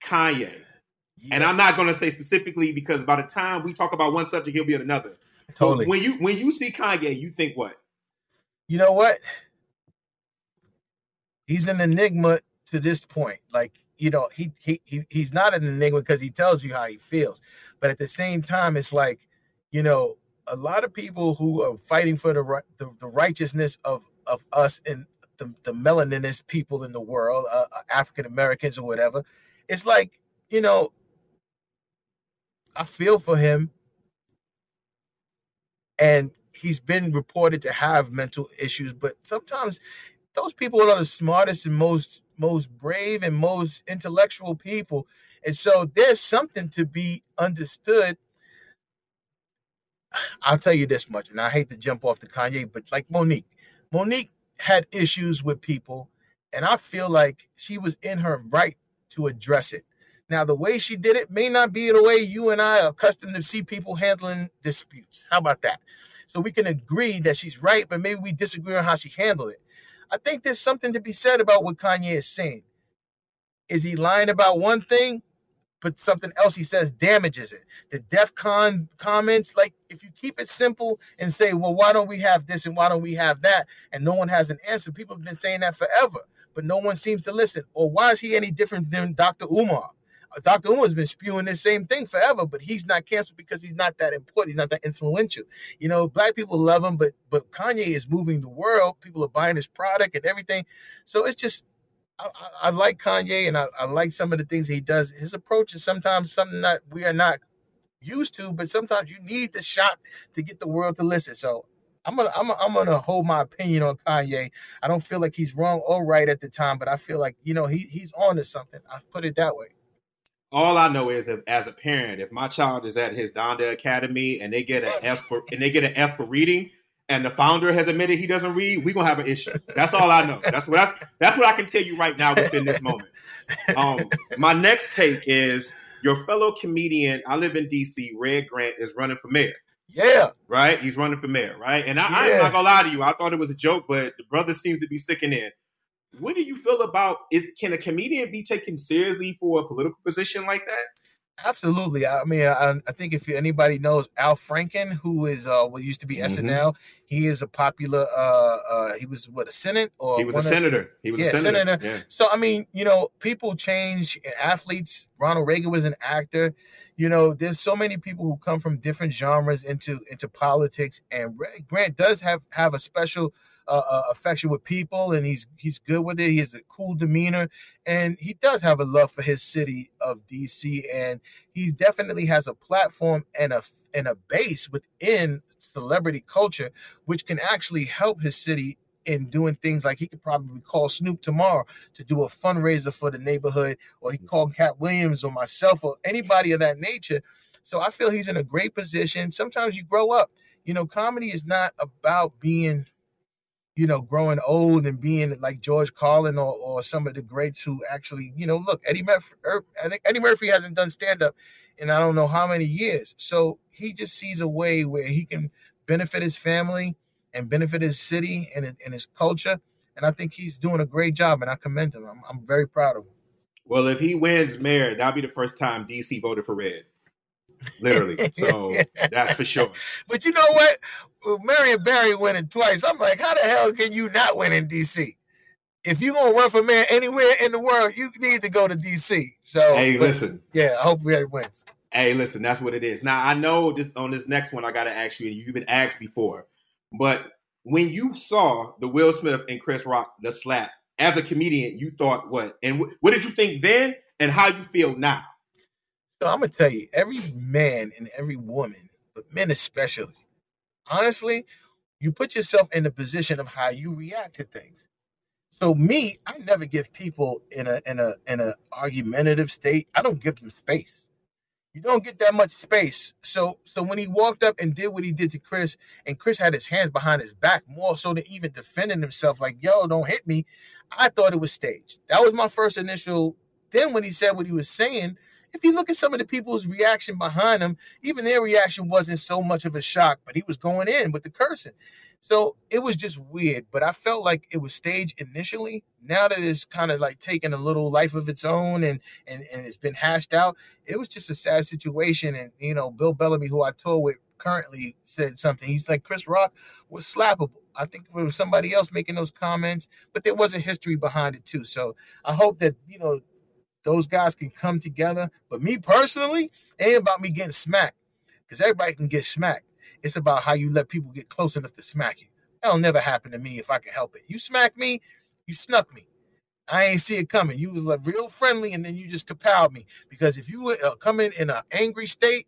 Kanye, yeah. and I'm not going to say specifically because by the time we talk about one subject, he'll be at another. Totally. when you when you see Kanye, you think what? You know what? He's an enigma to this point. Like you know, he he, he he's not an enigma because he tells you how he feels. But at the same time, it's like, you know, a lot of people who are fighting for the the, the righteousness of of us and the, the melaninist people in the world, uh, uh African Americans or whatever. It's like, you know, I feel for him. And he's been reported to have mental issues, but sometimes those people are the smartest and most most brave and most intellectual people. And so there's something to be understood. I'll tell you this much, and I hate to jump off the Kanye, but like Mo'Nique, Mo'Nique had issues with people, and I feel like she was in her right to address it. Now, the way she did it may not be the way you and I are accustomed to see people handling disputes. How about that? So we can agree that she's right, but maybe we disagree on how she handled it. I think there's something to be said about what Kanye is saying. Is he lying about one thing, but something else he says damages it? The DEF CON comments, like if you keep it simple and say, well, why don't we have this and why don't we have that? And no one has an answer. People have been saying that forever, but no one seems to listen. Or why is he any different than Dr. Umar? Dr. Umar's been spewing this same thing forever, but he's not canceled because he's not that important. He's not that influential. You know, black people love him, but but Kanye is moving the world. People are buying his product and everything. So it's just I, I, I like Kanye and I, I like some of the things he does. His approach is sometimes something that we are not used to, but sometimes you need the shock to get the world to listen. So I'm gonna I'm, I'm gonna hold my opinion on Kanye. I don't feel like he's wrong or right at the time, but I feel like you know he he's on to something. I put it that way all I know is if, as a parent, if my child is at his Donda Academy and they get an F for and they get an F for reading, and the founder has admitted he doesn't read, we're gonna have an issue. That's all I know. That's what that's, that's what I can tell you right now within this moment. Um, my next take is your fellow comedian. I live in DC. Red Grant is running for mayor. Yeah. Right? He's running for mayor, right? And I, yeah. I'm not gonna lie to you. I thought it was a joke, but the brother seems to be sticking in what do you feel about is can a comedian be taken seriously for a political position like that? Absolutely. I mean, I, I, think if anybody knows Al Franken, who is uh, what used to be mm-hmm. SNL, he is a popular. Uh, uh, he was what a senate or he was a senator. Of, he was yeah, a senator. senator. Yeah. So I mean, you know, people change. Athletes. Ronald Reagan was an actor. You know, there's so many people who come from different genres into into politics, and Grant does have have a special uh, uh, affection with people, and he's he's good with it. He has a cool demeanor, and he does have a love for his city of DC, and he definitely has a platform and a and a base within celebrity culture, which can actually help his city in doing things like he could probably call Snoop tomorrow to do a fundraiser for the neighborhood, or he can call Katt Williams or myself or anybody of that nature So I feel he's in a great position. Sometimes you grow up. You know, comedy is not about being you know, growing old and being like George Carlin or, or some of the greats who actually, you know, look, Eddie Murphy, er, Eddie Murphy hasn't done stand up in I don't know how many years. So he just sees a way where he can benefit his family and benefit his city and, and his culture. And I think he's doing a great job, and I commend him. I'm, I'm very proud of him. Well, if he wins mayor, that'll be the first time DC voted for red. Literally. So that's for sure. But you know what? Marion Barry winning twice. I'm like, how the hell can you not win in DC? If you're gonna run for mayor anywhere in the world, you need to go to DC. So hey, but, listen. Yeah, I hope Barry wins. Hey, listen, that's what it is. Now I know this on this next one I gotta ask you, and you've been asked before, but when you saw the Will Smith and Chris Rock the slap as a comedian, you thought what? And what did you think then, and how you feel now? So I'm gonna tell you, every man and every woman, but men especially, honestly, you put yourself in the position of how you react to things. So me, I never give people in a in a in a argumentative state. I don't give them space. You don't get that much space. So so when he walked up and did what he did to Chris, and Chris had his hands behind his back more so than even defending himself, like yo, don't hit me. I thought it was staged. That was my first initial. Then when he said what he was saying, if you look at some of the people's reaction behind him, even their reaction wasn't so much of a shock, but he was going in with the cursing. So it was just weird, but I felt like it was staged initially. Now that it's kind of like taking a little life of its own and, and and it's been hashed out, it was just a sad situation. And you know, Bill Bellamy, who I tour with currently, said something. He's like, Chris Rock was slappable. I think it was somebody else making those comments, but there was a history behind it too. So I hope that you know those guys can come together. But me personally, ain't about me getting smacked because everybody can get smacked. It's about how you let people get close enough to smack you. That'll never happen to me if I can help it. You smack me, you snuck me. I ain't see it coming. You was like real friendly, and then you just compelled me. Because if you uh, come in in an angry state,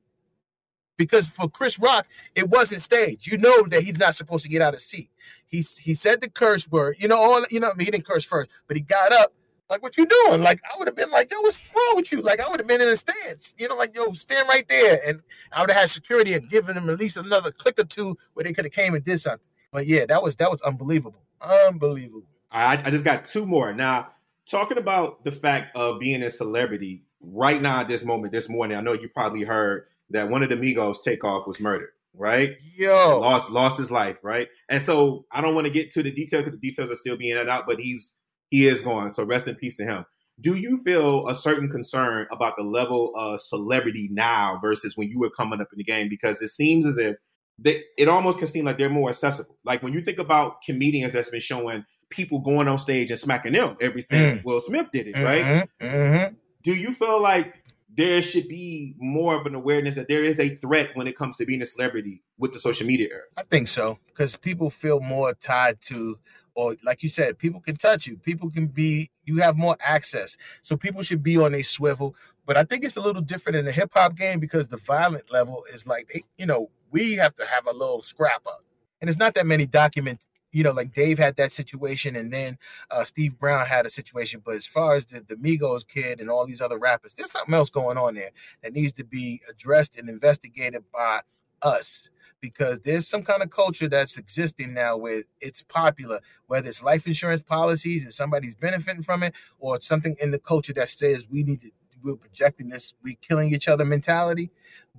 because for Chris Rock, it wasn't staged. You know that he's not supposed to get out of seat. He he said the curse word. You know all. You know he didn't curse first, but he got up like, what you doing? Like, I would have been like, yo, what's wrong with you? Like, I would have been in a stance, you know, like, yo, stand right there. And I would have had security and given them at least another click or two where they could have came and did something. But yeah, that was that was unbelievable. Unbelievable. I, I just got two more. Now, talking about the fact of being a celebrity right now at this moment, this morning, I know you probably heard that one of the Migos takeoff was murdered right? Yo, lost lost his life, right? And so I don't want to get to the details because the details are still being out, but he's he is gone. So rest in peace to him. Do you feel a certain concern about the level of celebrity now versus when you were coming up in the game? Because it seems as if they, it almost can seem like they're more accessible. Like when you think about comedians that's been showing people going on stage and smacking them ever since mm. Will Smith did it, right? Mm-hmm. Mm-hmm. Do you feel like there should be more of an awareness that there is a threat when it comes to being a celebrity with the social media era? I think so because people feel more tied to or like you said, people can touch you. People can be, you have more access. So people should be on a swivel. But I think it's a little different in the hip hop game because the violent level is like, they, you know, we have to have a little scrap up. And it's not that many document, you know, like Dave had that situation and then uh, Steve Brown had a situation. But as far as the, the Migos kid and all these other rappers, there's something else going on there that needs to be addressed and investigated by us because there's some kind of culture that's existing now where it's popular, whether it's life insurance policies and somebody's benefiting from it, or it's something in the culture that says we need to we're projecting this we're killing each other mentality.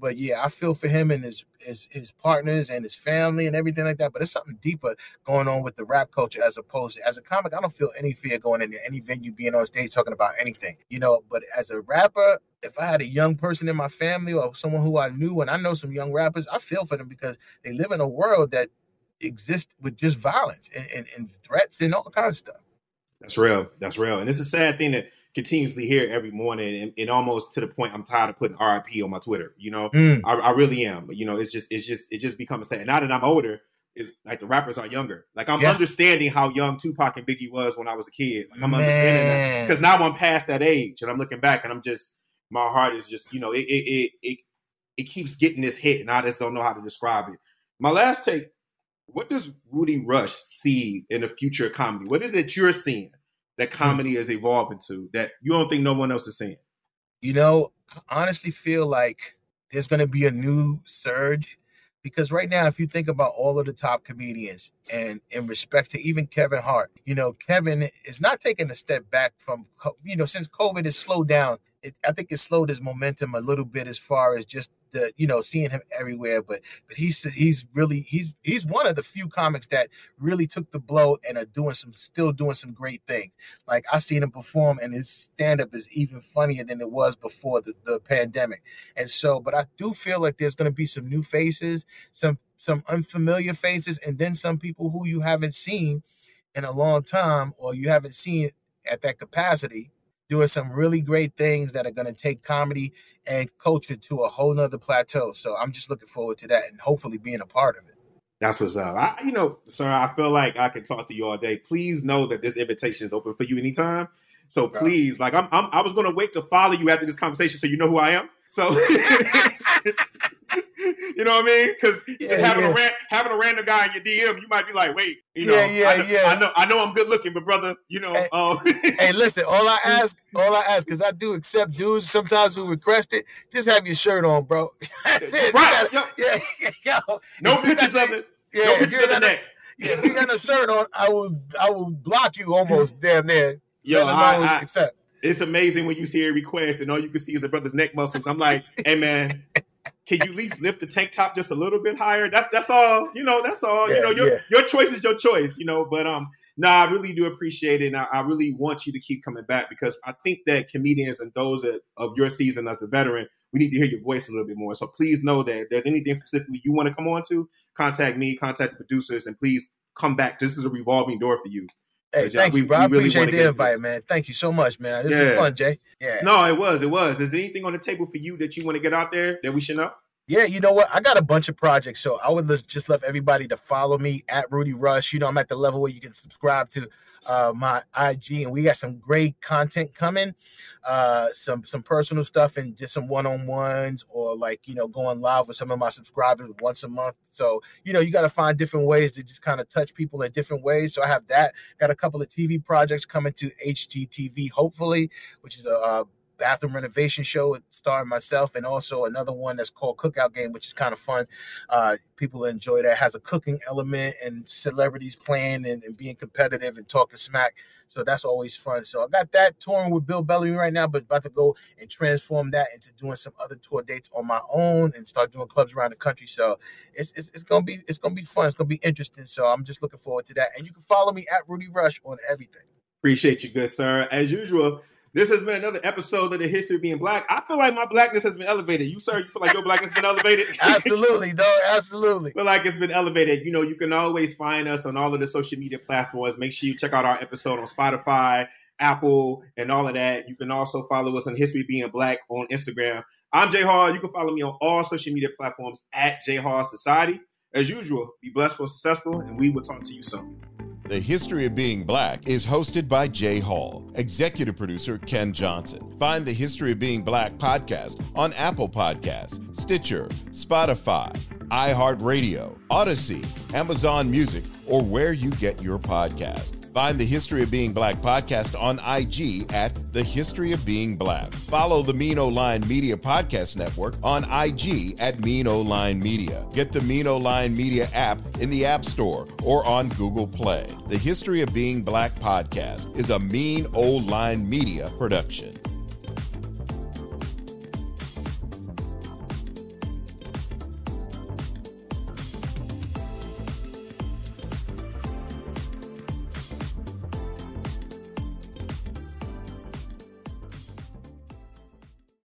But yeah, I feel for him and his, his his partners and his family and everything like that. But it's something deeper going on with the rap culture as opposed to as a comic. I don't feel any fear going into any venue, being on stage talking about anything, you know. But as a rapper, if I had a young person in my family or someone who I knew, and I know some young rappers, I feel for them because they live in a world that exists with just violence and, and, and threats and all kinds of stuff. That's real. That's real. And it's a sad thing that continuously hear every morning and, and, almost to the point I'm tired of putting RIP on my Twitter. You know, mm. I, I, really am. You know, it's just it's just it just becomes a sad. Now that I'm older, is like the rappers are younger. Like I'm yeah. understanding how young Tupac and Biggie was when I was a kid. Like I'm Man. understanding that because now I'm past that age and I'm looking back and I'm just my heart is just, you know, it it it it, it keeps getting this hit, and I just don't know how to describe it. My last take: What does Rudy Rush see in the future of comedy? What is it you're seeing that hmm. comedy is evolving to that you don't think no one else is seeing? You know, I honestly feel like there's going to be a new surge because right now if you think about all of the top comedians and in respect to even kevin hart you know kevin is not taking a step back from you know since covid has slowed down it, i think it slowed his momentum a little bit as far as just the you know seeing him everywhere but but he's he's really he's he's one of the few comics that really took the blow and are doing some still doing some great things. Like i seen him perform and his stand-up is even funnier than it was before the, the pandemic. And so but i do feel like there's going to be some new faces some some unfamiliar faces and then some people who you haven't seen in a long time or you haven't seen at that capacity doing some really great things that are going to take comedy and culture to a whole nother plateau. So I'm just looking forward to that and hopefully being a part of it. That's what's up. I, you know, sir, I feel like I can talk to you all day. Please know that this invitation is open for you anytime. So please, like, I'm, I'm I was going to wait to follow you after this conversation so you know who I am. So you know what I mean? Because yeah, having yeah. a ran, having a random guy in your DM, you might be like, wait, you know, yeah, yeah, I know, yeah. I know, I know, I'm good looking, but brother, you know. Hey, um, hey listen, all I ask, all I ask, because I do accept dudes sometimes who request it. Just have your shirt on, bro. right? Gotta, yeah, yo, no pictures of it. Yeah, no pictures of the neck. Yeah, if you got no shirt on, I will, I will block you almost damn near. Yo, I, I, accept. It's amazing when you see a request and all you can see is a brother's neck muscles. I'm like, hey man, can you at least lift the tank top just a little bit higher? That's that's all. You know, that's all. Yeah, you know, your yeah. your choice is your choice. You know, but um, no, nah, I really do appreciate it, and I, I, really want you to keep coming back because I think that comedians and those that, of your season as a veteran, we need to hear your voice a little bit more. So please know that if there's anything specifically you want to come on to, contact me, contact the producers, and please come back. This is a revolving door for you. Hey, thank we, you, bro. I really appreciate the invite, man. Thank you so much, man. This yeah. was fun, Jay. Yeah. No, it was. It was. Is there anything on the table for you that you want to get out there that we should know? Yeah, you know what? I got a bunch of projects, so I would just love everybody to follow me at Rudy Rush. You know, I'm at the level where you can subscribe to uh, my IG, and we got some great content coming. Uh, some some personal stuff and just some one on ones, or like you know, going live with some of my subscribers once a month. So you know, you got to find different ways to just kind of touch people in different ways. So I have that. Got a couple of TV projects coming to HGTV, hopefully, which is a uh, bathroom renovation show starring myself and also another one that's called Cookout Game, which is kind of fun. Uh, people enjoy that. It has a cooking element and celebrities playing and, and, being competitive and talking smack. So that's always fun. So I got that touring with Bill Bellamy right now, but about to go and transform that into doing some other tour dates on my own and start doing clubs around the country. So it's, it's, it's gonna be it's gonna be fun. It's gonna be interesting. So I'm just looking forward to that. And you can follow me at Rudy Rush on everything. Appreciate you, good sir. As usual, this has been another episode of the history of being black. I feel like my blackness has been elevated. You, sir, you feel like your blackness has been elevated? absolutely, dog. Absolutely. feel like it's been elevated. You know, you can always find us on all of the social media platforms. Make sure you check out our episode on Spotify, Apple, and all of that. You can also follow us on History Being Black on Instagram. I'm J Hall. You can follow me on all social media platforms at J Hall Society. As usual, be blessed for successful, and we will talk to you soon. The History of Being Black is hosted by J Hall, executive producer Ken Johnson. Find the History of Being Black podcast on Apple Podcasts, Stitcher, Spotify, iHeartRadio, Audacy, Amazon Music, or where you get your podcast. Find the History of Being Black podcast on IG at The History of Being Black. Follow the Mean O Line Media Podcast Network on IG at Mean O Line Media. Get the Mean O Line Media app in the App Store or on Google Play. The History of Being Black podcast is a Mean O Line Media production.